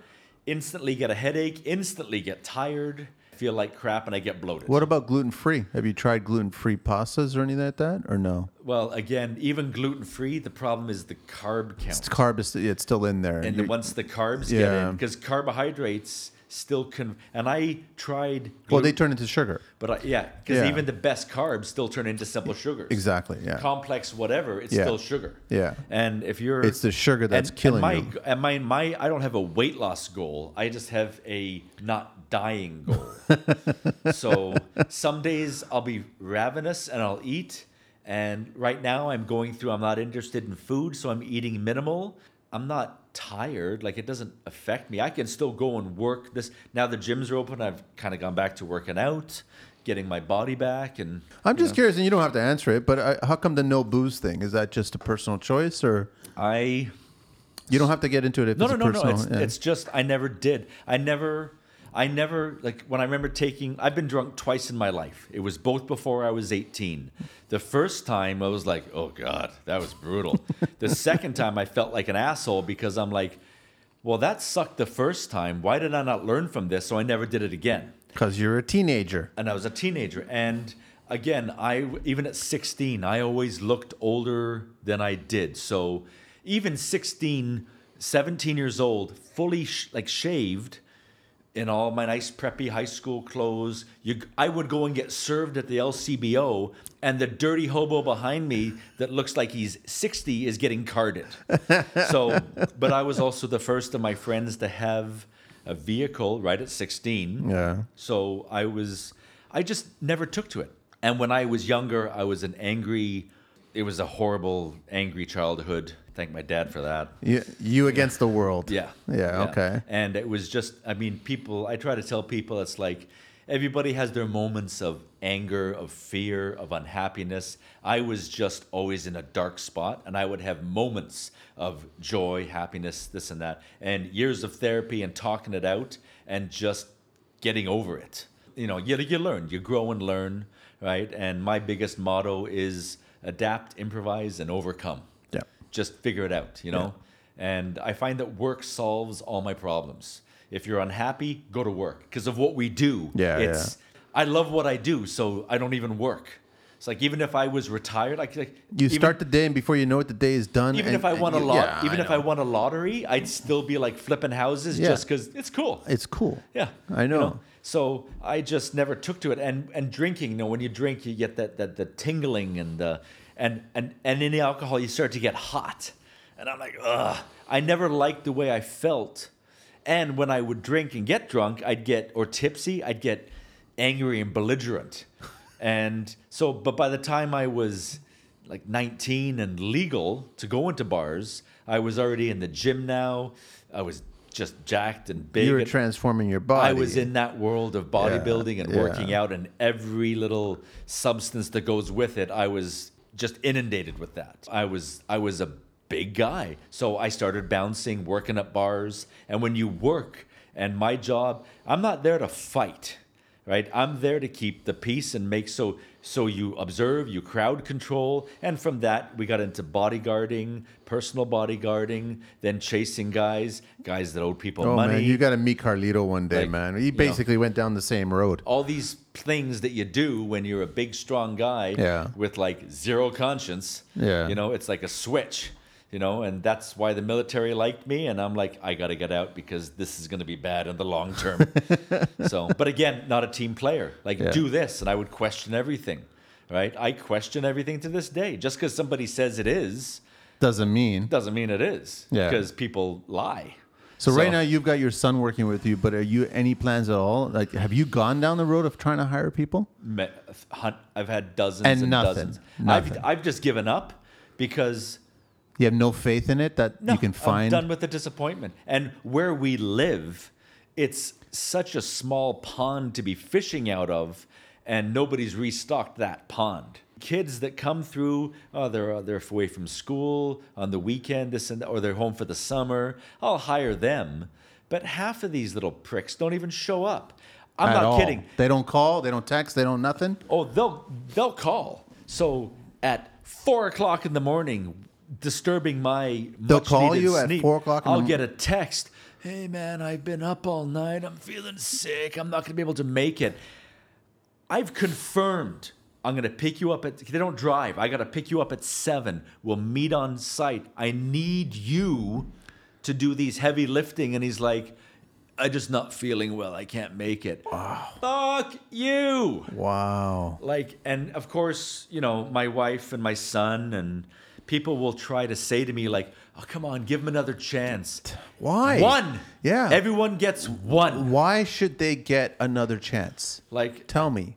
instantly get a headache, instantly get tired, feel like crap, and I get bloated. What about gluten free? Have you tried gluten free pastas or anything like that, or no? Well, again, even gluten free, the problem is the carb count. It's carb. is- It's still in there. and You- once the carbs get Yeah. in, because carbohydrates still can, and I tried. well, they turn into sugar. but I, yeah, because Yeah. even the best carbs still turn into simple sugars. Exactly. Yeah. Complex, whatever, it's Yeah. still sugar. Yeah. And if you're, It's the sugar that's and, killing and my, you. And my, my, I don't have a weight loss goal. I just have a not dying goal. so some days I'll be ravenous and I'll eat. And right now I'm going through. I'm not interested in food, so I'm eating minimal. I'm not tired. Like it doesn't affect me. I can still go and work this. Now the gyms are open. I've kind of gone back to working out, getting my body back, and I'm just curious, and you don't have to answer it, but uh, how come the no booze thing? Is that just a personal choice, or I you don't have to get into it if No, it's no, no, no. personal? It's, yeah. it's just I never did. I never, I never like when I remember taking. I've been drunk twice in my life. It was both before I was eighteen. The first time I was like, oh god, that was brutal. the second time I felt like an asshole because I'm like, well, that sucked the first time. Why did I not learn from this? So I never did it again because you're a teenager. and I was a teenager. And again, I even at 16, I always looked older than I did. So even 16, 17 years old, fully sh- like shaved in all my nice preppy high school clothes, you, I would go and get served at the LCBO, and the dirty hobo behind me that looks like he's 60 is getting carded. so, but I was also the first of my friends to have a vehicle right at 16. Yeah. So I was, I just never took to it. And when I was younger, I was an angry, it was a horrible, angry childhood. Thank my dad for that. You, you against the world. Yeah. Yeah. Okay. And it was just, I mean, people, I try to tell people it's like everybody has their moments of anger, of fear, of unhappiness. I was just always in a dark spot and I would have moments of joy, happiness, this and that, and years of therapy and talking it out and just getting over it. You know, you, you learn, you grow and learn, right? And my biggest motto is adapt, improvise, and overcome Yeah. just figure it out, you know? And I find that work solves all my problems. If you're unhappy, go to work because of what we do. Yeah, it's I love what I do, so I don't even work. It's like even if I was retired, I could like You even, start the day, and before you know it, the day is done. even and- if I won a lot, yeah, even I if I know. won a lottery, I'd still be like flipping houses Yeah. just because it's cool. it's cool. Yeah, I you know. So I just never took to it. And and drinking, you know, when you drink, you get that that the tingling and the and and and in the alcohol, you start to get hot. And I'm like, ugh. I never liked the way I felt. And when I would drink and get drunk, I'd get or tipsy, I'd get angry and belligerent. And so, but by the time I was like 19 and legal to go into bars, I was already in the gym now. I was just jacked and big. You were transforming your body. I was in that world of bodybuilding and yeah. working out and every little substance that goes with it. I was just inundated with that. I was I was a big guy. So I started bouncing, working at bars, and when you work and my job, I'm not there to fight. Right? I'm there to keep the peace and make so so you observe, you crowd control, and from that we got into bodyguarding, personal bodyguarding, then chasing guys, guys that owed people Oh money man, you got to meet Carlito one day, Like, man. He you know. basically went down the same road. all these things that you do when you're a big strong guy Yeah. with like zero conscience Yeah. you know it's like a switch you know and that's why the military liked me and i'm like i gotta get out because this is gonna be bad in the long term so but again not a team player like Yeah. do this and i would question everything right i question everything to this day just because somebody says it is Doesn't mean. doesn't mean it is Yeah. because people lie So, right now you've got your son working with you, but are you any plans at all? Like, have you gone down the road of trying to hire people? hunt, I've had dozens And and, nothing. dozens. Nothing. I've, I've just given up because You have no faith in it that No, you can find. I'm done with the disappointment. And where we live, it's such a small pond to be fishing out of, and nobody's restocked that pond. Kids that come through, oh, they're uh, they're away from school on the weekend, this and that, or they're home for the summer. I'll hire them, but half of these little pricks don't even show up. I'm at not all. kidding. They don't call. They don't text. They don't nothing. Oh, they'll they'll call. So at four o'clock in the morning, disturbing my They'll call you at sleep, 4 o'clock I'll get a text. Hey man, I've been up all night. I'm feeling sick. I'm not going to be able to make it. I've confirmed. I'm going to pick you up at. They don't drive. I got to pick you up at seven. We'll meet on site. I need you to do these heavy lifting. And he's like, I'm just not feeling well. I can't make it. Fuck you Wow. like and of course you know my wife and my son and people will try to say to me like oh come on give them another chance Why? one Yeah. everyone gets one Why should they get another chance? like Tell me.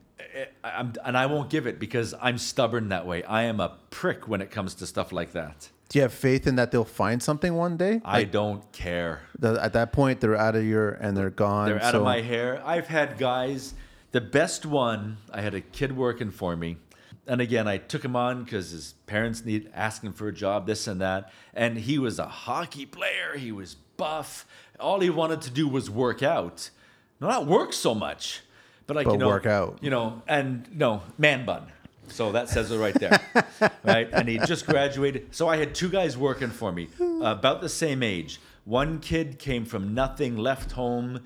I- I'm, and i won't give it because i'm stubborn that way i am a prick when it comes to stuff like that Do you have faith in that they'll find something one day? i don't care The- at that point, they're out of your and they're gone. They're out so of my hair. I've had guys. The best one, I had a kid working for me, and again, I took him on because his parents need asking for a job, this and that. And he was a hockey player. He was buff. All he wanted to do was work out. No, not work so much, but like But you know, work out. You know, and no man bun. So that says it right there, right? And he just graduated. So I had two guys working for me, about the same age. One kid came from nothing, left home,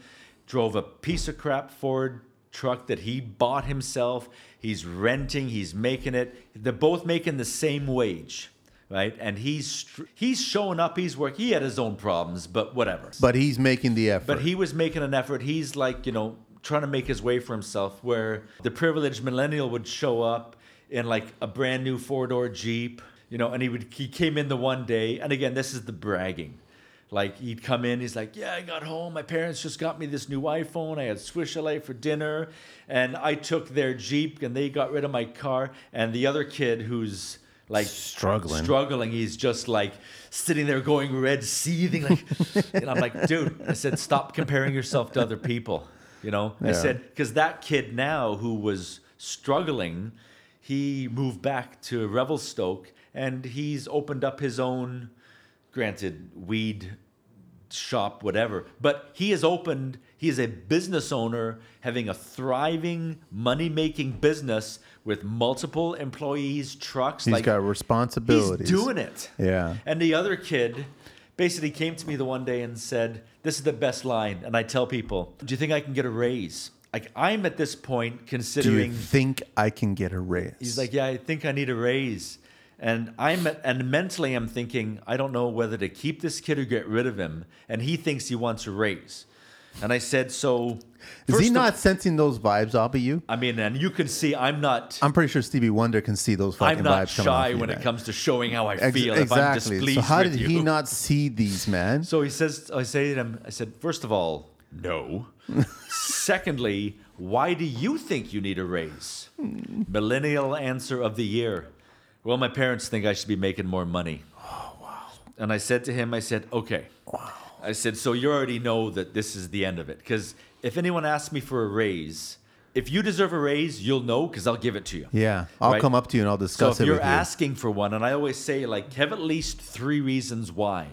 drove a piece of crap Ford truck that he bought himself. He's renting. He's making it. They're both making the same wage, right? And he's he's showing up. He's working. He had his own problems, but whatever. But he's making the effort. But he was making an effort. He's like, you know, trying to make his way for himself. Where the privileged millennial would show up in like a brand new four door Jeep, you know, and he would he came in the one day, and again, this is the bragging. Like he'd come in, he's like, "Yeah, I got home. My parents just got me this new iPhone. I had Swiss Chalet for dinner, and I took their Jeep, and they got rid of my car." And the other kid, who's like Struggling. struggling, he's just like sitting there going red, seething. Like, and I'm like, dude, I said, stop comparing yourself to other people. You know, I said because that kid now who was struggling, he moved back to Revelstoke and he's opened up his own, granted, weed shop, whatever. But he has opened, he is a business owner having a thriving, money making business with multiple employees, trucks. He's like, got responsibilities. He's doing it. Yeah. And the other kid basically came to me the one day and said, This is the best line. And I tell people, Do you think I can get a raise? Like, I'm at this point considering. Do you think I can get a raise? He's like, Yeah, I think I need a raise. And I'm and mentally I'm thinking, I don't know whether to keep this kid or get rid of him. And he thinks he wants a raise. And I said, So is he of- not sensing those vibes off of you? I mean, and you can see I'm not I'm pretty sure Stevie Wonder can see those fucking I'm not vibes coming off shy you, when it comes to showing how I Ex- feel if I'm exactly. displeased So how did you. he not see these, man? So he says, I say to him, I said, first of all, no. Secondly, why do you think you need a raise? Hmm. Millennial answer of the year. Well, my parents think I should be making more money. Oh, wow. And I said to him, I said, okay. Wow. I said, so you already know that this is the end of it. Because if anyone asks me for a raise, if you deserve a raise, you'll know because I'll give it to you. yeah, I'll Right? come up to you and I'll So discuss if it you're with you. asking for one, and I always say like have at least three reasons why.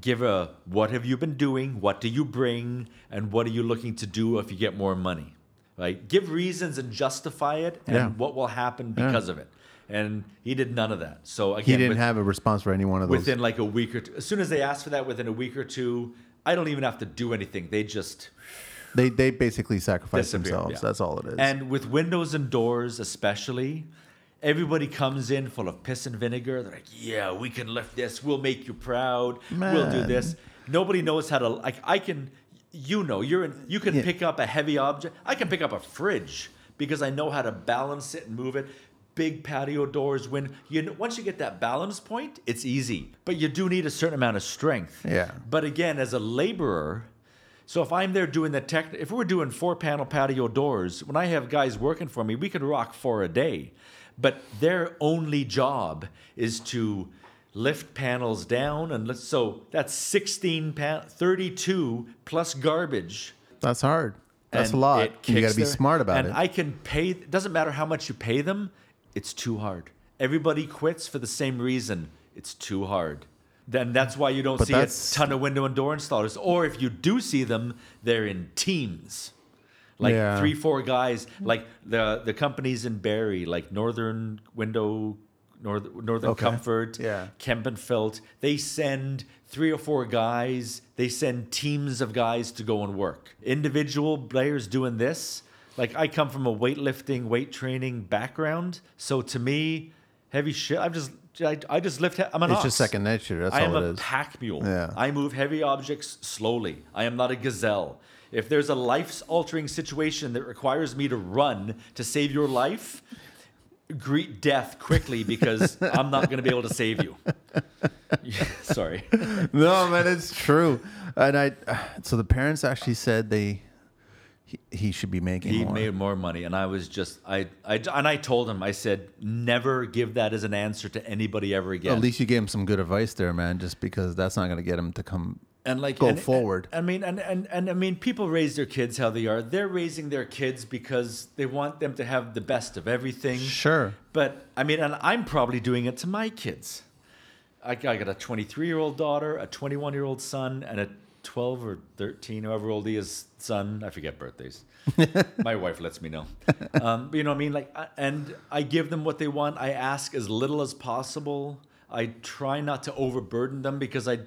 Give a what have you been doing? What do you bring? And what are you looking to do if you get more money? Right? Give reasons and justify it, and Yeah. what will happen because of it. And he did none of that. So again, he didn't with- have a response for any one of those. within like a week or two. As soon as they ask for that, within a week or two, I don't even have to do anything. They just they they basically sacrifice themselves. yeah. That's all it is. And with windows and doors, especially, everybody comes in full of piss and vinegar. They're like, "Yeah, we can lift this. We'll make you proud. We'll do this." Nobody knows how to like. I can, you know, you're in. You can Yeah. pick up a heavy object. I can pick up a fridge because I know how to balance it and move it. Big patio doors. When you once you get that balance point, it's easy. But you do need a certain amount of strength. Yeah. But again, as a laborer, so if I'm there doing the tech, if we're doing four panel patio doors, when I have guys working for me, we could rock four a day. But their only job is to lift panels down, and let's, so that's 16 pan, 32 plus garbage. That's hard. That's and a lot. You got to be their- smart about and it. I can pay. It doesn't matter how much you pay them. It's too hard. Everybody quits for the same reason. It's too hard. Then that's why you don't But see a ton of window and door installers. Or if you do see them, they're in teams. Like Yeah. three, four guys. Like the the companies in Barrie, like Northern Window, North, Northern Okay. Comfort, Yeah. Kempenfelt, they send three or four guys, they send teams of guys to go and work. Individual players doing this, like I come from a weightlifting, weight training background. So to me, heavy shit, I'm just, I, I just lift, he- I'm an it's ox. just second nature. That's I am all it a is. pack mule. Yeah. I move heavy objects slowly. I am not a gazelle. If there's a life altering situation that requires me to run to save your life, greet death quickly because I'm not going to be able to save you. Sorry. no, man, it's true. And I, so the parents actually said they, he, he should be making He more. made more money, and I was just I, I and I told him I said never give that as an answer to anybody ever again. At least you gave him some good advice there, man. Just because that's not going to get him to come. and like go and- forward. I mean, and, and and I mean, people raise their kids how they are. They're raising their kids because they want them to have the best of everything. Sure. But I mean, and I'm probably doing it to my kids. I, I got a 23 year old daughter, a 21 year old son, and a 12 or 13, however old he is, son. I forget birthdays. my wife lets me know. Um, but you know what I mean? Like, I- and I give them what they want. I ask as little as possible. I try not to overburden them because I,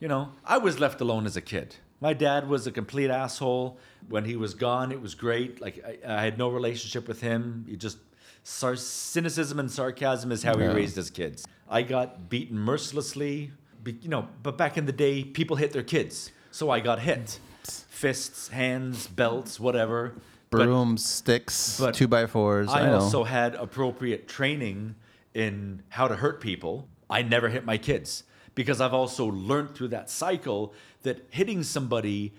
you know, I was left alone as a kid. My dad was a complete asshole. When he was gone, it was great. Like I, I had no relationship with him. He just sar- cynicism and sarcasm is how Yeah. he raised his kids. I got beaten mercilessly. Be, you know, but back in the day, people hit their kids, so I got hit. Fists, hands, belts, whatever. Brooms, sticks, but two by fours. I, I, also had appropriate training in how to hurt people. I never hit my kids because I've also learned through that cycle that hitting somebody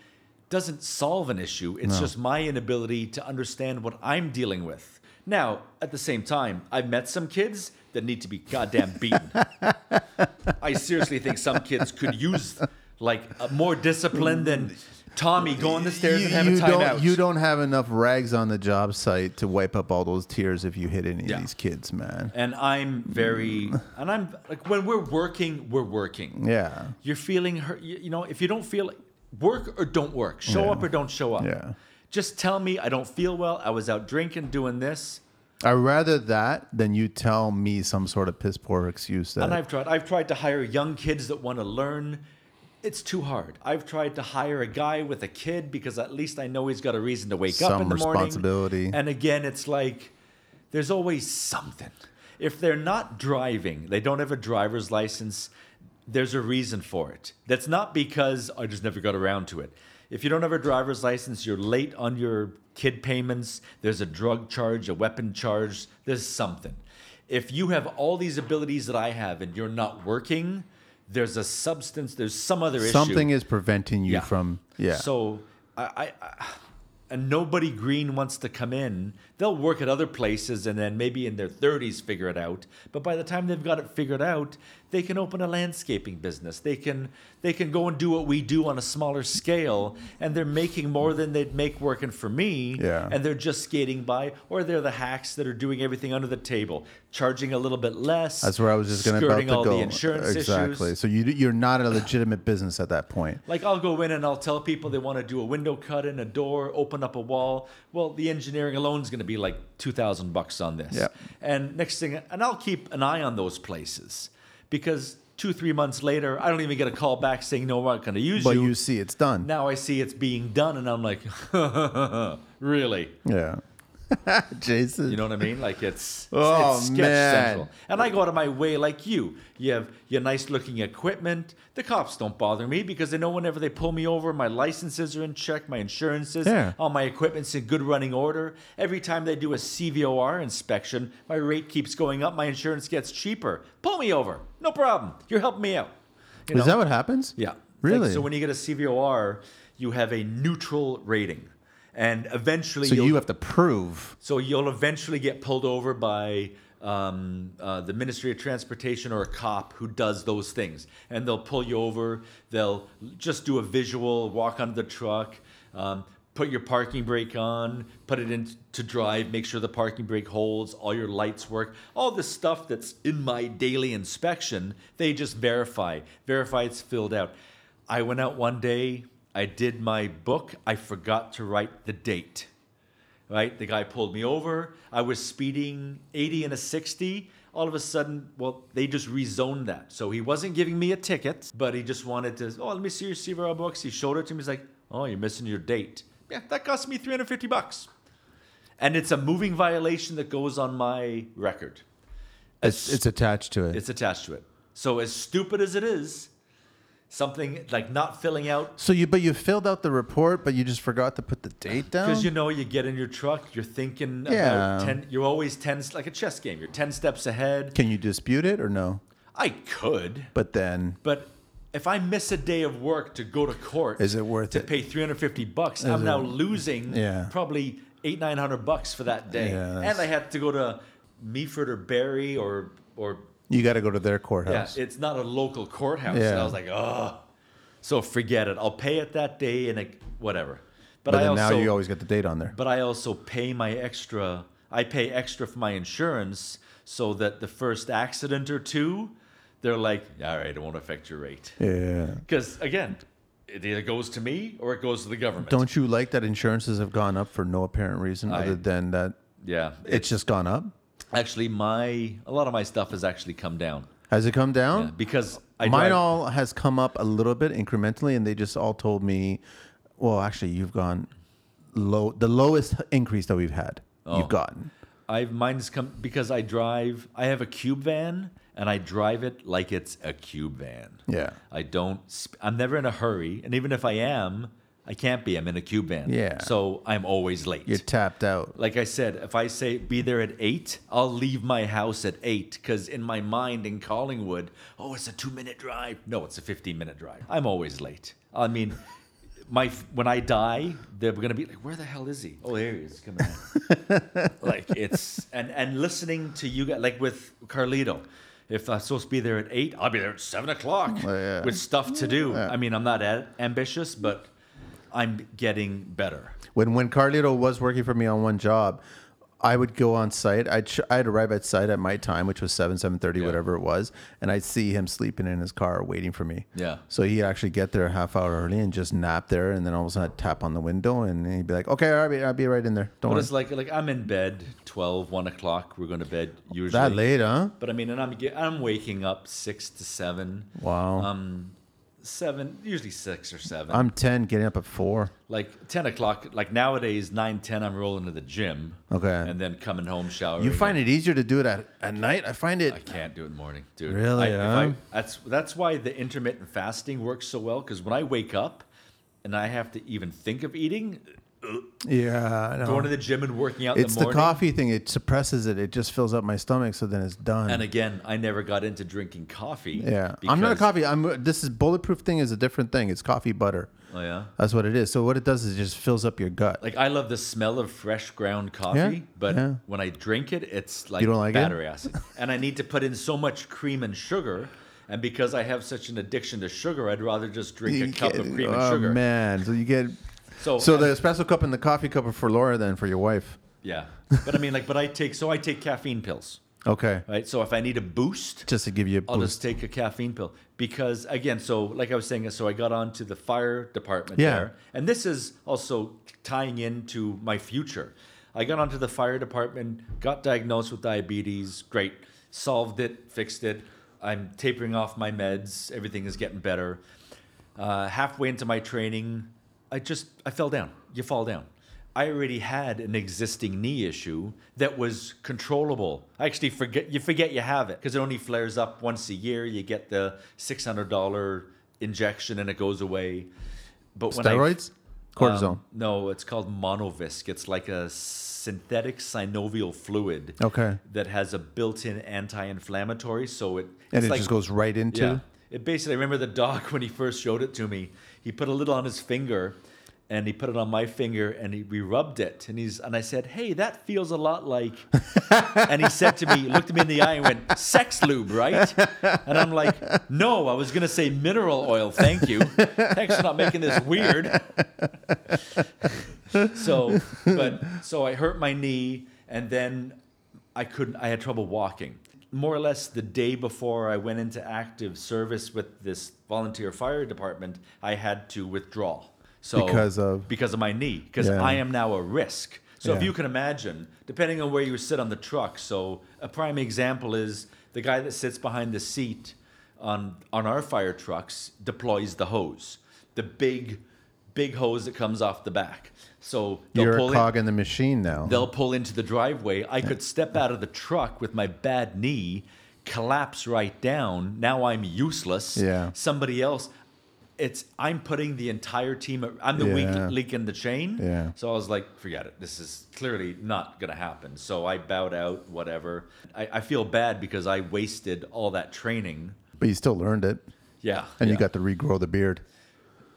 doesn't solve an issue. It's just my inability to understand what I'm dealing with. Now, at the same time, I've met some kids that need to be goddamn beaten. I seriously think some kids could use like a more discipline than Tommy going the stairs and having you time don't, out. you don't have enough rags on the job site to wipe up all those tears if you hit any Yeah. of these kids, man. and I'm very, and I'm like when we're working, we're working. Yeah. You're feeling hurt. You, you know, if you don't feel work or don't work, show up or don't show up. Yeah. Just tell me I don't feel well. I was out drinking, doing this, I'd rather that than you tell me some sort of piss poor excuse that and I've tried. I've tried to hire young kids that want to learn. It's too hard. I've tried to hire a guy with a kid because at least I know he's got a reason to wake up Some in the morning. responsibility. And again, it's like there's always something. If they're not driving, they don't have a driver's license, there's a reason for it. That's not because I just never got around to it. If you don't have a driver's license, you're late on your kid payments, there's a drug charge, a weapon charge, there's something. If you have all these abilities that I have and you're not working, there's a substance, there's some other issue. something is preventing you Yeah. from yeah. So I, I, I and nobody green wants to come in. They'll work at other places and then maybe in their 30s figure it out. But by the time they've got it figured out, they can open a landscaping business. They can they can go and do what we do on a smaller scale and they're making more than they'd make working for me Yeah. and they're just skating by or they're the hacks that are doing everything under the table, charging a little bit less. That's where I was just going to about to all go. the insurance exactly. issues. So you you're not a legitimate business at that point. Like I'll go in and I'll tell people they want to do a window cut in a door, open up a wall. Well, the engineering alone is going to be like two thousand bucks on this. Yeah. And next thing, and I'll keep an eye on those places because two three months later, I don't even get a call back saying no, we're not going to use But you. But you see it's done. now I see it's being done, and I'm like, really? Yeah. Jason. You know what I mean? Like it's, Oh, it's sketch man. central. And I go out of my way like you. You have your nice looking equipment. The cops don't bother me because they know whenever they pull me over, my licenses are in check, my insurances, Yeah. all my equipment's in good running order. Every time they do a CVOR inspection, my rate keeps going up, my insurance gets cheaper. Pull me over. No problem. You're helping me out. You Is know? that what happens? Yeah. Like, Really? so when you get a CVOR, you have a neutral rating. And eventually So you'll, have to prove. so you'll eventually get pulled over by um, uh, the Ministry of Transportation or a cop who does those things, and they'll pull you over. They'll just do a visual, walk under the truck, um, put your parking brake on, put it in to drive, make sure the parking brake holds, all your lights work, all the stuff that's in my daily inspection. They just verify, verify it's filled out. I went out one day. I did my book. I forgot to write the date right? The guy pulled me over. I was speeding 80 and a 60. All of a sudden, well, they just rezoned that. So he wasn't giving me a ticket, but he just wanted to, oh, let me see your CVR books. He showed it to me. He's like, oh, you're missing your date. Yeah, that cost me 350 bucks. And it's a moving violation that goes on my record. It's, it's attached to it. It's attached to it. So as stupid as it is, something like not filling out so you, but you filled out the report, but you just forgot to put the date down. Because you know, you get in your truck, you're thinking Yeah. about ten. You're always ten, like a chess game. You're ten steps ahead. Can you dispute it or no? I could, But then, but if I miss a day of work to go to court, Is it worth to it? pay 350 bucks? I'm it- now losing Yeah. probably eight nine hundred bucks for that day, Yeah, and I had to go to Meaford or Barrie or or you got to go to their courthouse. yeah, it's not a local courthouse. And Yeah. I was like, oh, so forget it. I'll pay it that day and it, whatever. But, but I also, now you always get the date on there. but I also pay my extra. I pay extra for my insurance so that the first accident or two, they're like, all right, it won't affect your rate. Yeah. Because again, it either goes to me or it goes to the government. Don't you like that insurances have gone up for no apparent reason I- other than that yeah, it's just gone up? Actually my a lot of my stuff has actually come down Has it come down? yeah, because I Mine drive- all has come up a little bit incrementally, and they just all told me, "Well, actually, you've gone low, the lowest increase that we've had. Oh. You've gotten." I've mine's come because I drive. I have a cube van and I drive it like it's a cube van. Yeah. I don't. sp- I'm never in a hurry, and even if I am, I can't be. I'm in a cube van. Yeah. So I'm always late. You're tapped out. like I said, if I say be there at eight, I'll leave my house at eight because in my mind in Collingwood, oh, it's a two minute drive. No, it's a 15 minute drive. I'm always late. I mean, my when I die, they're gonna be like, where the hell is he? Oh, there he is coming. in." like it's and and listening to you guys, like with Carlito. If I'm supposed to be there at eight, I'll be there at seven o'clock Oh, yeah. with stuff to do. Yeah. I mean, I'm not ambitious, but I'm getting better. When when Carlito was working for me on one job, I would go on site. I'd ch- I'd arrive at site at my time, which was seven seven thirty, Yeah. whatever it was, and I'd see him sleeping in his car waiting for me. Yeah. So he'd actually get there a half hour early and just nap there, and then all of a sudden I'd tap on the window, and he'd be like, "Okay, I'll be I'll be right in there. Don't But worry." it's like like I'm in bed 12, 1 o'clock. We're going to bed usually. That late, huh? But I mean, and I'm I'm waking up six to seven. Wow. Um, seven usually six or seven. I'm ten, getting up at four. like ten o'clock. Like nowadays, nine ten. I'm rolling to the gym. Okay. And then coming home, showering. You find it easier to do it at, at night? I find it. I can't do it in the morning, dude. Really, I, if? I- that's that's why the intermittent fasting works so well. Because when I wake up, and I have to even think of eating, Yeah, going to the gym and working out. it's the the morning, coffee thing. It suppresses it. It just fills up my stomach, so then it's done. And again, I never got into drinking coffee. yeah, I'm not a coffee. I'm. This is bulletproof thing is a different thing. It's coffee butter. Oh yeah. That's what it is. So what it does is it just fills up your gut. Like I love the smell of fresh ground coffee, Yeah, but yeah. when I drink it, it's like You don't like it? battery acid. And I need to put in so much cream and sugar. And because I have such an addiction to sugar, I'd rather just drink a cup get- of cream and oh, sugar. man, so you get. So, So the espresso cup and the coffee cup are for Laura, then for your wife. yeah. But I mean, like, but I take so I take caffeine pills, Okay, right? So if I need a boost, just to give you a I'll boost. just take a caffeine pill because again, so like I was saying, so I got onto the fire department Yeah. there, and this is also tying into my future. I got onto the fire department, got diagnosed with diabetes, great, solved it, fixed it. I'm tapering off my meds, everything is getting better. Uh, halfway into my training, I just I fell down. You fall down. I already had an existing knee issue that was controllable. I actually forget you forget you have it because it only flares up once a year. You get the six hundred dollar injection and it goes away. But when I- Steroids, cortisone. um, no, it's called Monovisc. It's like a synthetic synovial fluid. Okay. That has a built-in anti-inflammatory, so it and it like- just goes right into. yeah. It basically, I remember the doc when he first showed it to me. He put a little on his finger, and he put it on my finger and he, we rubbed it and he's and I said, "Hey, that feels a lot like." and he said to me, looked at me in the eye and went, "Sex lube, right?" And I'm like, "No, I was gonna say mineral oil. Thank you. Thanks for not making this weird." so, but so I hurt my knee and then I couldn't. I had trouble walking. More or less the day before I went into active service with this volunteer fire department, I had to withdraw. So Because of- because of my knee, because Yeah. I am now a risk. So if you can imagine, depending on where you sit on the truck. So a prime example is the guy that sits behind the seat on on our fire trucks deploys the hose, the big, big hose that comes off the back. So they'll You're pull a in- cog in the machine now. They'll pull into the driveway. I could step out of the truck with my bad knee, collapse right down. Now I'm useless. Yeah. Somebody else. It's I'm putting the entire team. I'm the Yeah. weak link in the chain. Yeah. So I was like, forget it. This is clearly not gonna happen. So I bowed out. Whatever. I, I feel bad because I wasted all that training. but you still learned it, Yeah. and yeah. you got to regrow the beard.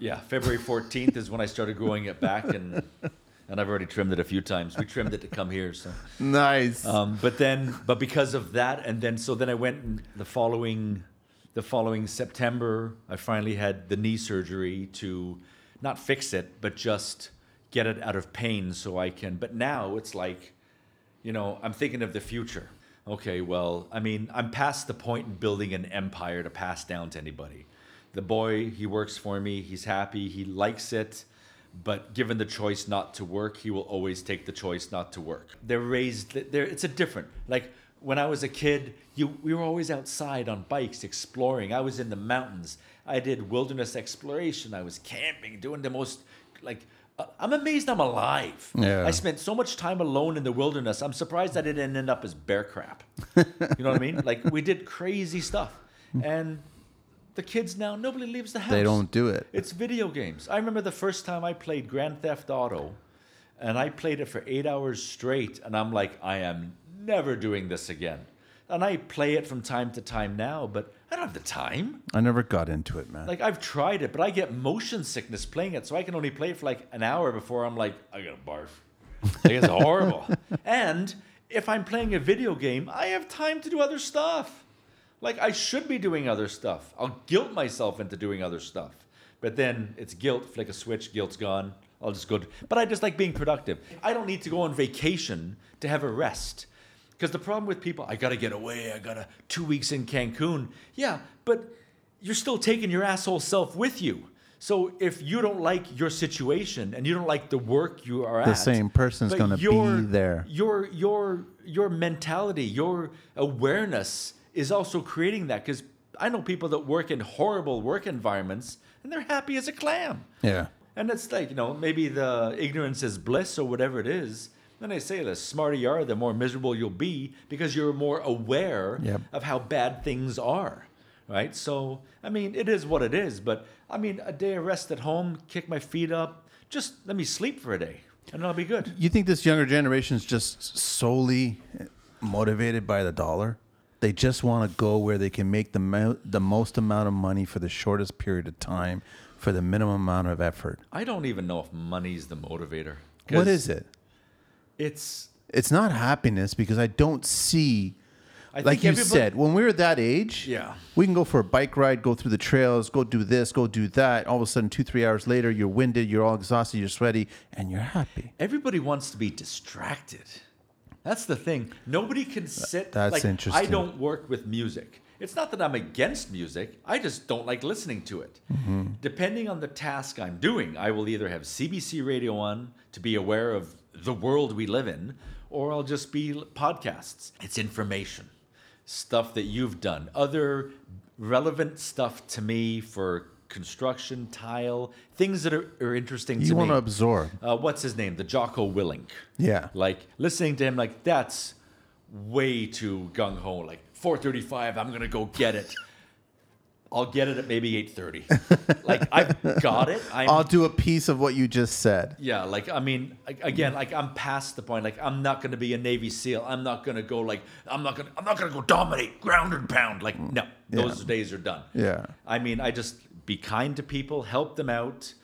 Yeah, February 14th is when I started growing it back, and and I've already trimmed it a few times. We trimmed it to come here, so. Nice. Um, but then, but because of that, and then so then I went the following, the following September, I finally had the knee surgery to not fix it, but just get it out of pain so I can. But now it's like, you know, I'm thinking of the future. Okay, well, I mean, I'm past the point in building an empire to pass down to anybody. The boy, he works for me. He's happy. He likes it. But given the choice not to work, he will always take the choice not to work. They're raised. They're, it's a different. Like when I was a kid, you we were always outside on bikes exploring. I was in the mountains. I did wilderness exploration. I was camping, doing the most like. uh, I'm amazed I'm alive. Yeah. I spent so much time alone in the wilderness. I'm surprised I didn't end up as bear crap. You know what I mean? Like we did crazy stuff, and the kids now nobody leaves the house. they don't do it. It's video games. I remember the first time I played Grand Theft Auto, and I played it for eight hours straight, and I'm like, I am never doing this again. And I play it from time to time now, but I don't have the time. I never got into it, man. Like I've tried it, but I get motion sickness playing it, so I can only play it for like an hour before I'm like, I gotta barf. Like, it's horrible. and if I'm playing a video game, I have time to do other stuff. Like I should be doing other stuff. I'll guilt myself into doing other stuff. But then it's guilt, flick a switch, guilt's gone. I'll just go. To, but I just like being productive. I don't need to go on vacation to have a rest. Because the problem with people, I gotta get away. I gotta two weeks in Cancun. Yeah, but you're still taking your asshole self with you. So if you don't like your situation and you don't like the work you are The at, the same person's gonna be there. Your your your mentality, your awareness is also creating that. Because I know people that work in horrible work environments and they're happy as a clam. yeah. And it's like, you know, maybe the ignorance is bliss or whatever it is. Then they say the smarter you are, the more miserable you'll be because you're more aware Yep. of how bad things are. Right? So, I mean, it is what it is. But I mean, a day of rest at home, kick my feet up, just let me sleep for a day and I'll be good. You think this younger generation is just solely motivated by the dollar? They just want to go where they can make the mo- the most amount of money for the shortest period of time for the minimum amount of effort. I don't even know if money's the motivator. What is it? It's It's not happiness because I don't see I like think you everybody- said, when we were that age, Yeah. we can go for a bike ride, go through the trails, go do this, go do that. All of a sudden, two, three hours later, you're winded, you're all exhausted, you're sweaty, and you're happy. Everybody wants to be distracted. That's the thing. Nobody can sit. that's like, I don't work with music. It's not that I'm against music. I just don't like listening to it. Mm-hmm. Depending on the task I'm doing, I will either have CBC radio on to be aware of the world we live in, or I'll just be podcasts. It's information, stuff that you've done, other relevant stuff to me for construction, tile, things that are, are interesting to You want to absorb. uh, what's his name? The Jocko Willink. Yeah. Like listening to him, like that's way too gung ho. Like 4:35, I'm gonna go get it. I'll get it at maybe 8:30. like I've got it. I'm, I'll do a piece of what you just said. yeah. Like I mean, again, like I'm past the point. Like I'm not gonna be a Navy SEAL. I'm not gonna go like I'm not gonna I'm not gonna go dominate ground and pound. Like no, those days are done. Yeah. I mean, I just be kind to people, help them out,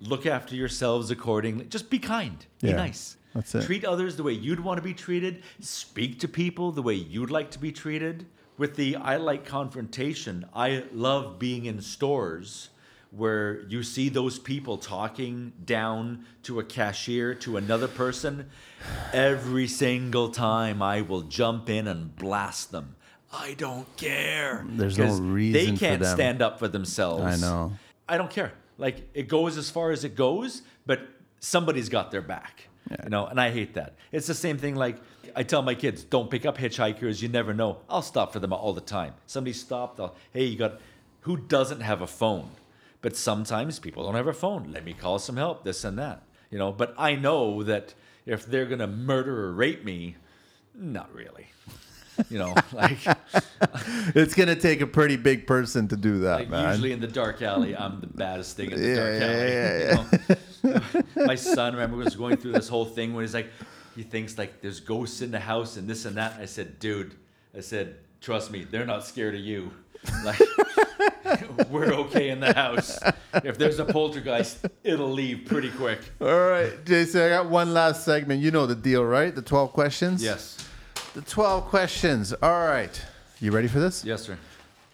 look after yourselves accordingly. Just be kind. Be Yeah, nice. that's it. Treat others the way you'd want to be treated. Speak to people the way you'd like to be treated. With the I like confrontation, I love being in stores where you see those people talking down to a cashier, to another person. Every single time I will jump in and blast them. I don't care. There's no reason They can't stand up for themselves. I know. I don't care. Like it goes as far as it goes, but somebody's got their back. You know, and I hate that. It's the same thing like I tell my kids, don't pick up hitchhikers, you never know. I'll stop for them all the time. Somebody stopped, I'll, hey, you got who doesn't have a phone? But sometimes people don't have a phone. Let me call some help, this and that. You know, but I know that if they're gonna murder or rape me, not really. You know, like It's gonna take a pretty big person to do that, Like man. usually in the dark alley, I'm the baddest thing in the Yeah, dark yeah, alley. yeah, you know? My son, remember, was going through this whole thing where he's like, he thinks like there's ghosts in the house and this and that. I said, dude, I said, trust me, they're not scared of you. Like, we're okay in the house. If there's a poltergeist, it'll leave pretty quick. All right, Jason, I got one last segment. You know the deal, right? The 12 questions? Yes, The 12 questions. All right. You ready for this? yes, sir.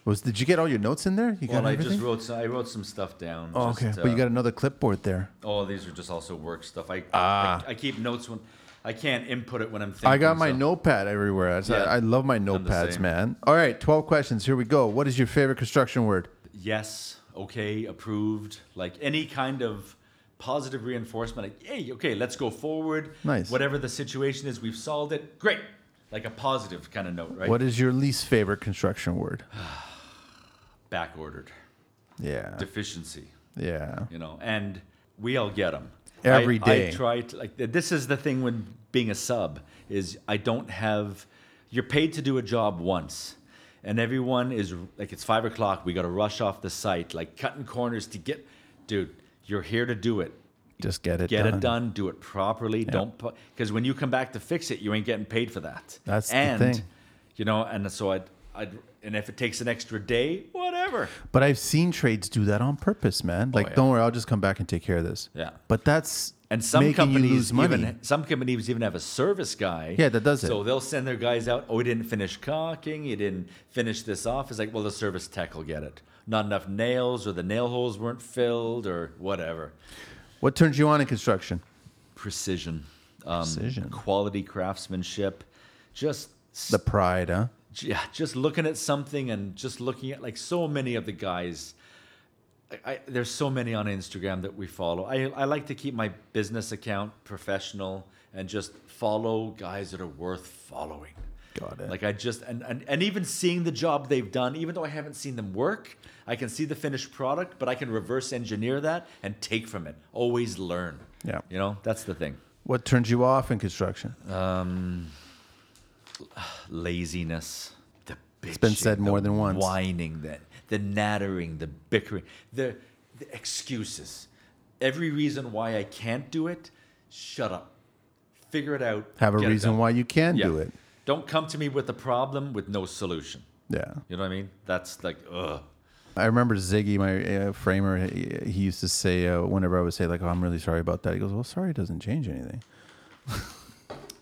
Was Did you get all your notes in there? You got Well, I everything? just wrote some, I wrote some stuff down. oh, okay. uh, but you got another clipboard there. Oh, these are just also work stuff. I Ah. I, I keep notes when I can't input it when I'm thinking. I got my so- notepad everywhere. That's- Yeah, I, I love my the notepads, same. man. All right, 12 questions. Here we go. What is your favorite construction word? yes, okay, approved, like any kind of positive reinforcement. Like, hey, okay, let's go forward. Nice. Whatever the situation is, we've solved it. Great. Like a positive kind of note, right? What is your least favorite construction word? Back ordered. Yeah. Deficiency, Yeah. you know, and we all get them. Every I, day. I try to, like, this is the thing when being a sub is I don't have, you're paid to do a job once. And everyone is like, it's five o'clock. We got to rush off the site, like cutting corners to get, dude, you're here to do it. Just get it get done. it done, do it properly. Don't because when you come back to fix it, you ain't getting paid for that. That's the and, thing. You know, and so I'd, I'd, and if it takes an extra day, whatever. But I've seen trades do that on purpose, man. Oh, like, Oh, yeah. don't worry, I'll just come back and take care of this. Yeah. But that's And some companies even some companies even have a service guy. Yeah, that does it. So they'll send their guys out. Oh, he didn't finish caulking. He didn't finish this off. It's like, well, the service tech will get it. Not enough nails, or the nail holes weren't filled, or whatever. What turns you on in construction? Precision, um, Precision. quality craftsmanship, just The pride, huh? yeah, just looking at something and just looking at like so many of the guys. I, I, there's so many on Instagram that we follow. I, I like to keep my business account professional and just follow guys that are worth following. Got it. Like I just and, and and even seeing the job they've done, even though I haven't seen them work, I can see the finished product, but I can reverse engineer that and take from it. Always learn. Yeah. You know, that's the thing. What turns you off in construction? Um, laziness. The It's been said more than once. Whining, the the nattering, the bickering, the, the excuses. Every reason why I can't do it. Shut up. Figure it out. Have a reason why you can Yeah. do it. Don't come to me with a problem with no solution. Yeah. You know what I mean? That's like, ugh. I remember Ziggy, my uh, framer, he, he used to say, uh, whenever I would say, like, oh, I'm really sorry about that, he goes, well, sorry doesn't change anything.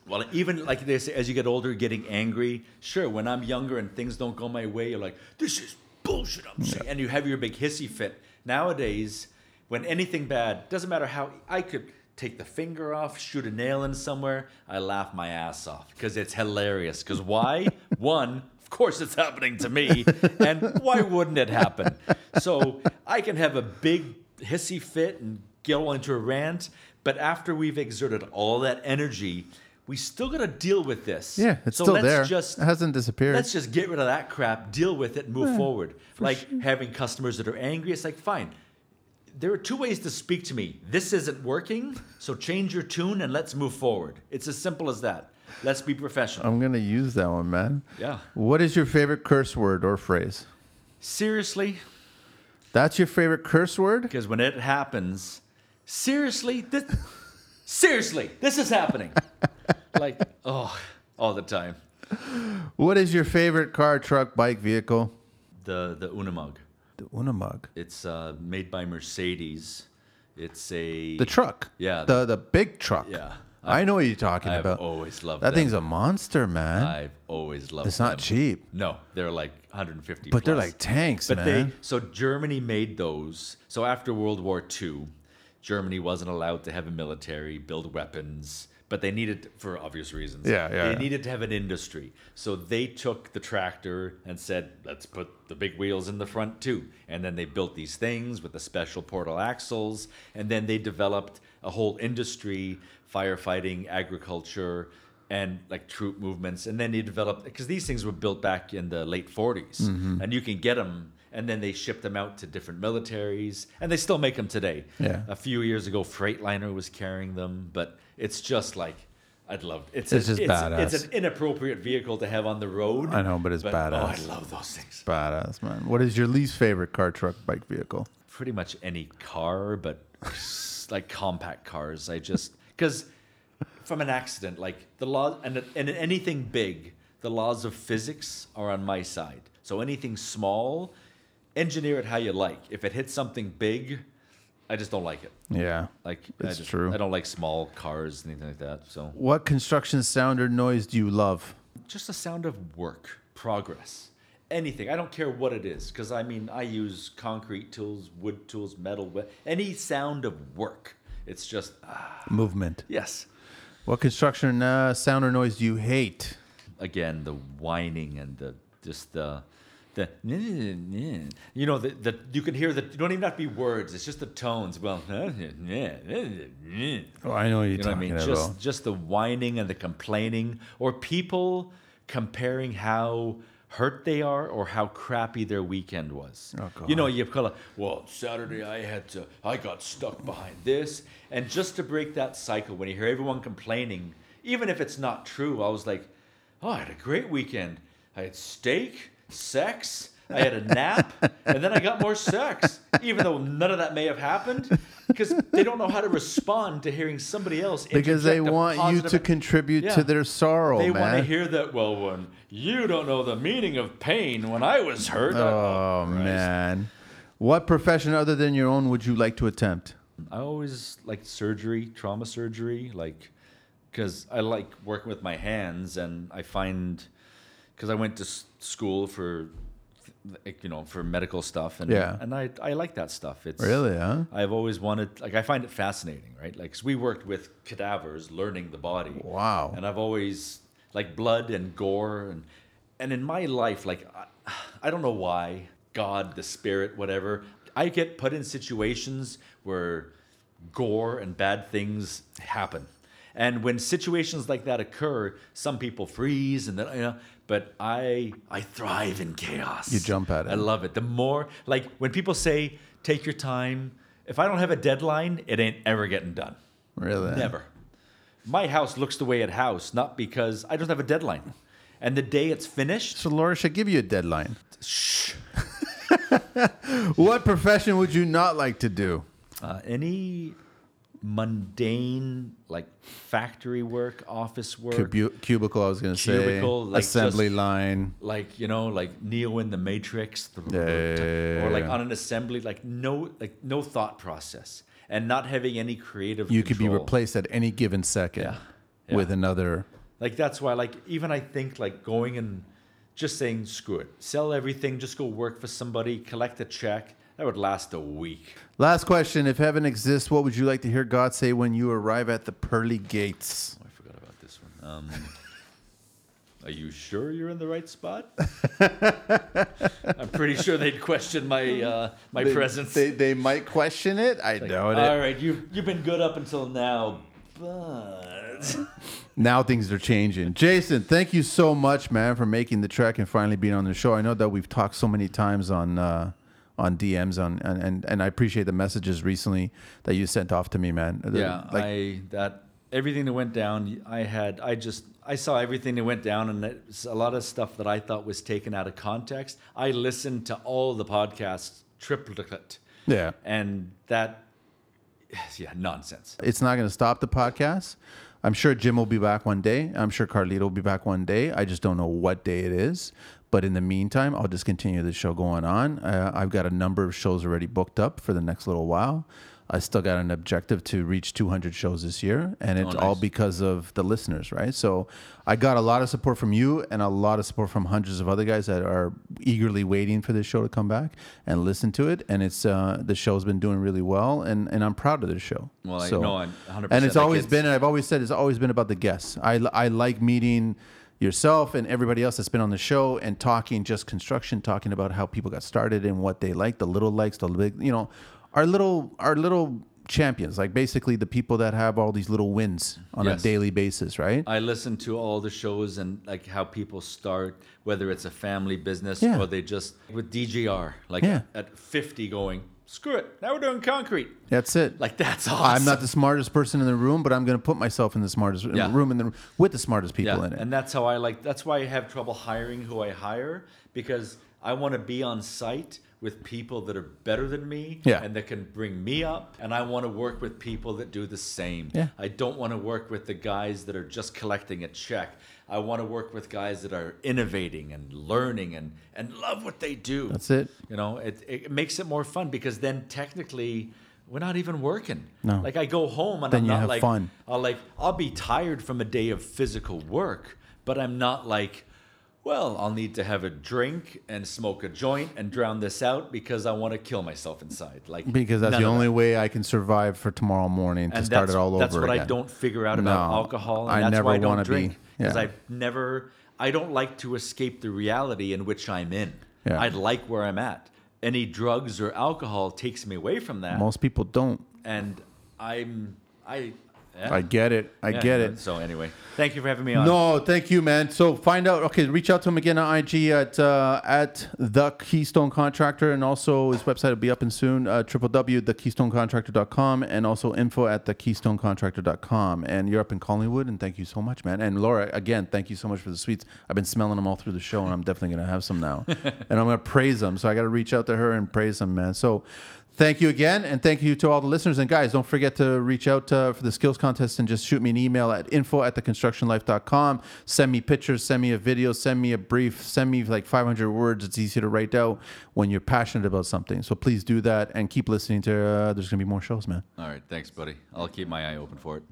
Well, even like they say, as you get older, getting angry. Sure, when I'm younger and things don't go my way, you're like, "This is bullshit." I'm saying, and you have your big hissy fit. Nowadays, when anything bad doesn't matter how I could take the finger off, shoot a nail in somewhere, I laugh my ass off because it's hilarious. Because why? One, course, it's happening to me, and why wouldn't it happen? So I can have a big hissy fit and go into a rant, but after we've exerted all that energy, we still got to deal with this. Yeah, it's so still let's there. Just, it hasn't disappeared. let's just get rid of that crap, deal with it, and move forward. Like having customers that are angry, it's like fine. There are two ways to speak to me. This isn't working, so change your tune and let's move forward. It's as simple as that. Let's be professional. I'm going to use that one, man. Yeah. What is your favorite curse word or phrase? Seriously, That's your favorite curse word? because when it happens, seriously, this, seriously, this is happening. like, oh, all the time. What is your favorite car, truck, bike, vehicle? The the Unimog. The Unimog. It's uh, made by Mercedes. It's a The truck. Yeah, The the big truck. yeah. I know what you're talking I've about. always loved that them. thing's a monster, man. I've always loved. it's not them. cheap, No, they're like 150. but they're like tanks, But man. they so Germany made those. So after World War II, Germany wasn't allowed to have a military, build weapons, but they needed for obvious reasons. Yeah, yeah, They yeah. needed to have an industry. So they took the tractor and said, "Let's put the big wheels in the front too." And then they built these things with the special portal axles, and then they developed a whole industry, firefighting, agriculture, and like troop movements. And then they developed because these things were built back in the late 40s, Mm-hmm. and you can get them. And then they shipped them out to different militaries, and they still make them today. Yeah. A few years ago, Freightliner was carrying them, but it's just like I'd love. It's It's a- just it's, badass. It's an inappropriate vehicle to have on the road. I know, but it's Oh, badass. I love those things. Badass, man. What is your least favorite car, truck, bike vehicle? Pretty much any car, but like compact cars. I just because from an accident, like the law and and anything big, the laws of physics are on my side. So anything small, engineer it how you like. If it hits something big, I just don't like it. Yeah. Like I It's just- true. I don't like small cars, anything like that. So What construction sound or noise do you love? just the sound of work, progress, anything. I don't care what it is, because I mean, I use concrete tools, wood tools, metal, any sound of work. It's just ah, Movement. yes. What construction uh, sound or noise do you hate? Again, the whining and the just the. The, you know, the, the, you can hear that you don't even have to be words. It's just the tones. Well, Oh, I know you know what I mean? about. Just just the whining and the complaining, or people comparing how hurt they are or how crappy their weekend was. Oh, You know, you call it. Well, Saturday I had to. I got stuck behind this, and just to break that cycle, when you hear everyone complaining, even if it's not true, I was like, oh, I had a great weekend. I had steak, sex. I had a nap, and then I got more sex, even though none of that may have happened, because they don't know how to respond to hearing somebody else. because they want you to contribute Yeah. to their sorrow, They want to hear that. Well, when you don't know the meaning of pain, when I was hurt. Oh, Christ. man. What profession other than your own would you like to attempt? I always liked surgery, trauma surgery, like because I like working with my hands, and I find because I went to s- school for like, you know for medical stuff, and Yeah. and I I like that stuff. It's Really, huh? I've always wanted like I find it fascinating, right? Like 'cause we worked with cadavers, learning the body. Wow. And I've always like blood and gore and and in my life, like I, I don't know why God, the spirit, whatever, I get put in situations where gore and bad things happen. And when situations like that occur, some people freeze and then you know, but I I thrive in chaos. You jump at it. I love it. The more like when people say take your time, if I don't have a deadline, it ain't ever getting done. Really? Never. My house looks the way it house, not because I don't have a deadline. And the day it's finished, So Laura should give you a deadline. shh. What profession would you not like to do? Uh, any mundane like factory work, office work, Cubu- cubicle, I was going to say. Cubicle, like Assembly just- line. like you know, like Neo in the Matrix, Yeah, or like on an assembly, like no, like no thought process, and not having any creative. You could be replaced at any given second Yeah. Yeah. with another. Like that's why, like even I think like going and just saying screw it, sell everything, just go work for somebody, collect a check. That would last a week. Last question. If heaven exists, what would you like to hear God say when you arrive at the pearly gates? Oh, I forgot about this one. Um, are you sure you're in the right spot? I'm pretty sure they'd question my uh, my presence. They, they might question it. I doubt it. All right, you've you've been good up until now, but Now things are changing. Jason, thank you so much, man, for making the trek and finally being on the show. I know that we've talked so many times on uh, on DMs on and, and and I appreciate the messages recently that you sent off to me, man. Yeah, like I that everything that went down, I had I just I saw everything that went down, and it's a lot of stuff that I thought was taken out of context. I listened to all the podcasts triplicate, yeah. and that yeah nonsense. It's not going to stop the podcast. I'm sure Jim will be back one day. I'm sure Carlito will be back one day. I just don't know what day it is. But in the meantime, I'll just continue the show going on. Uh, I've got a number of shows already booked up for the next little while. I still got an objective to reach 200 shows this year, and it's Oh, all because of the listeners, right? So I got a lot of support from you and a lot of support from hundreds of other guys that are eagerly waiting for this show to come back and listen to it. And it's uh, the show's been doing really well, and, and I'm proud of this show. Well, I know I'm 100% And it's always been, and I've always said, it's always been about the guests. I, I like meeting yourself and everybody else that's been on the show and talking just construction, talking about how people got started and what they like, the little likes, the big, you know, our little, our little champions, like basically the people that have all these little wins on Yes. a daily basis, right? I listen to all the shows and like how people start, whether it's a family business Yeah. or they just with DGR, like Yeah. at 50 going, screw it, now we're doing concrete. That's it. Like that's awesome. I'm not the smartest person in the room, but I'm going to put myself in the smartest Yeah. room in the with the smartest people in it. and that's how I like. That's why I have trouble hiring who I hire because I want to be on site with people that are better than me Yeah. and that can bring me up, and I want to work with people that do the same. Yeah. I don't want to work with the guys that are just collecting a check. I want to work with guys that are innovating and learning and and love what they do. That's it. You know, it it makes it more fun because then technically. We're not even working. No. Like I go home and Then I'm not like fun. I'll like I'll be tired from a day of physical work, but I'm not like, well, I'll need to have a drink and smoke a joint and drown this out because I want to kill myself inside. Like because that's the only that. way I can survive for tomorrow morning to and start it all over That's what I don't figure out about No, alcohol, and I that's never why I don't drink because yeah. I've never. I don't like to escape the reality in which I'm in. Yeah. I like where I'm at. Any drugs or alcohol takes me away from that, Most people don't. and I'm I. yeah. I get it. I Yeah, get it. So anyway, thank you for having me on. No, thank you, man. So find out. Okay, reach out to him again on IG at uh, at the Keystone Contractor, and also his website will be up and soon. Uh, www.thekeystonecontractor.com and also info at thekeystonecontractor.com. And you're up in Collingwood, and thank you so much, man. And Laura, again, thank you so much for the sweets. I've been smelling them all through the show, and I'm definitely gonna have some now. and I'm gonna praise them. So I got to reach out to her and praise them, man. So. Thank you again, and thank you to all the listeners. And guys, don't forget to reach out uh, for the skills contest and just shoot me an email at info at theconstructionlife.com. Send me pictures, send me a video, send me a brief, send me like 500 words. It's easy to write out when you're passionate about something. So please do that and keep listening to, uh, there's going to be more shows, man. All right, thanks, buddy. I'll keep my eye open for it.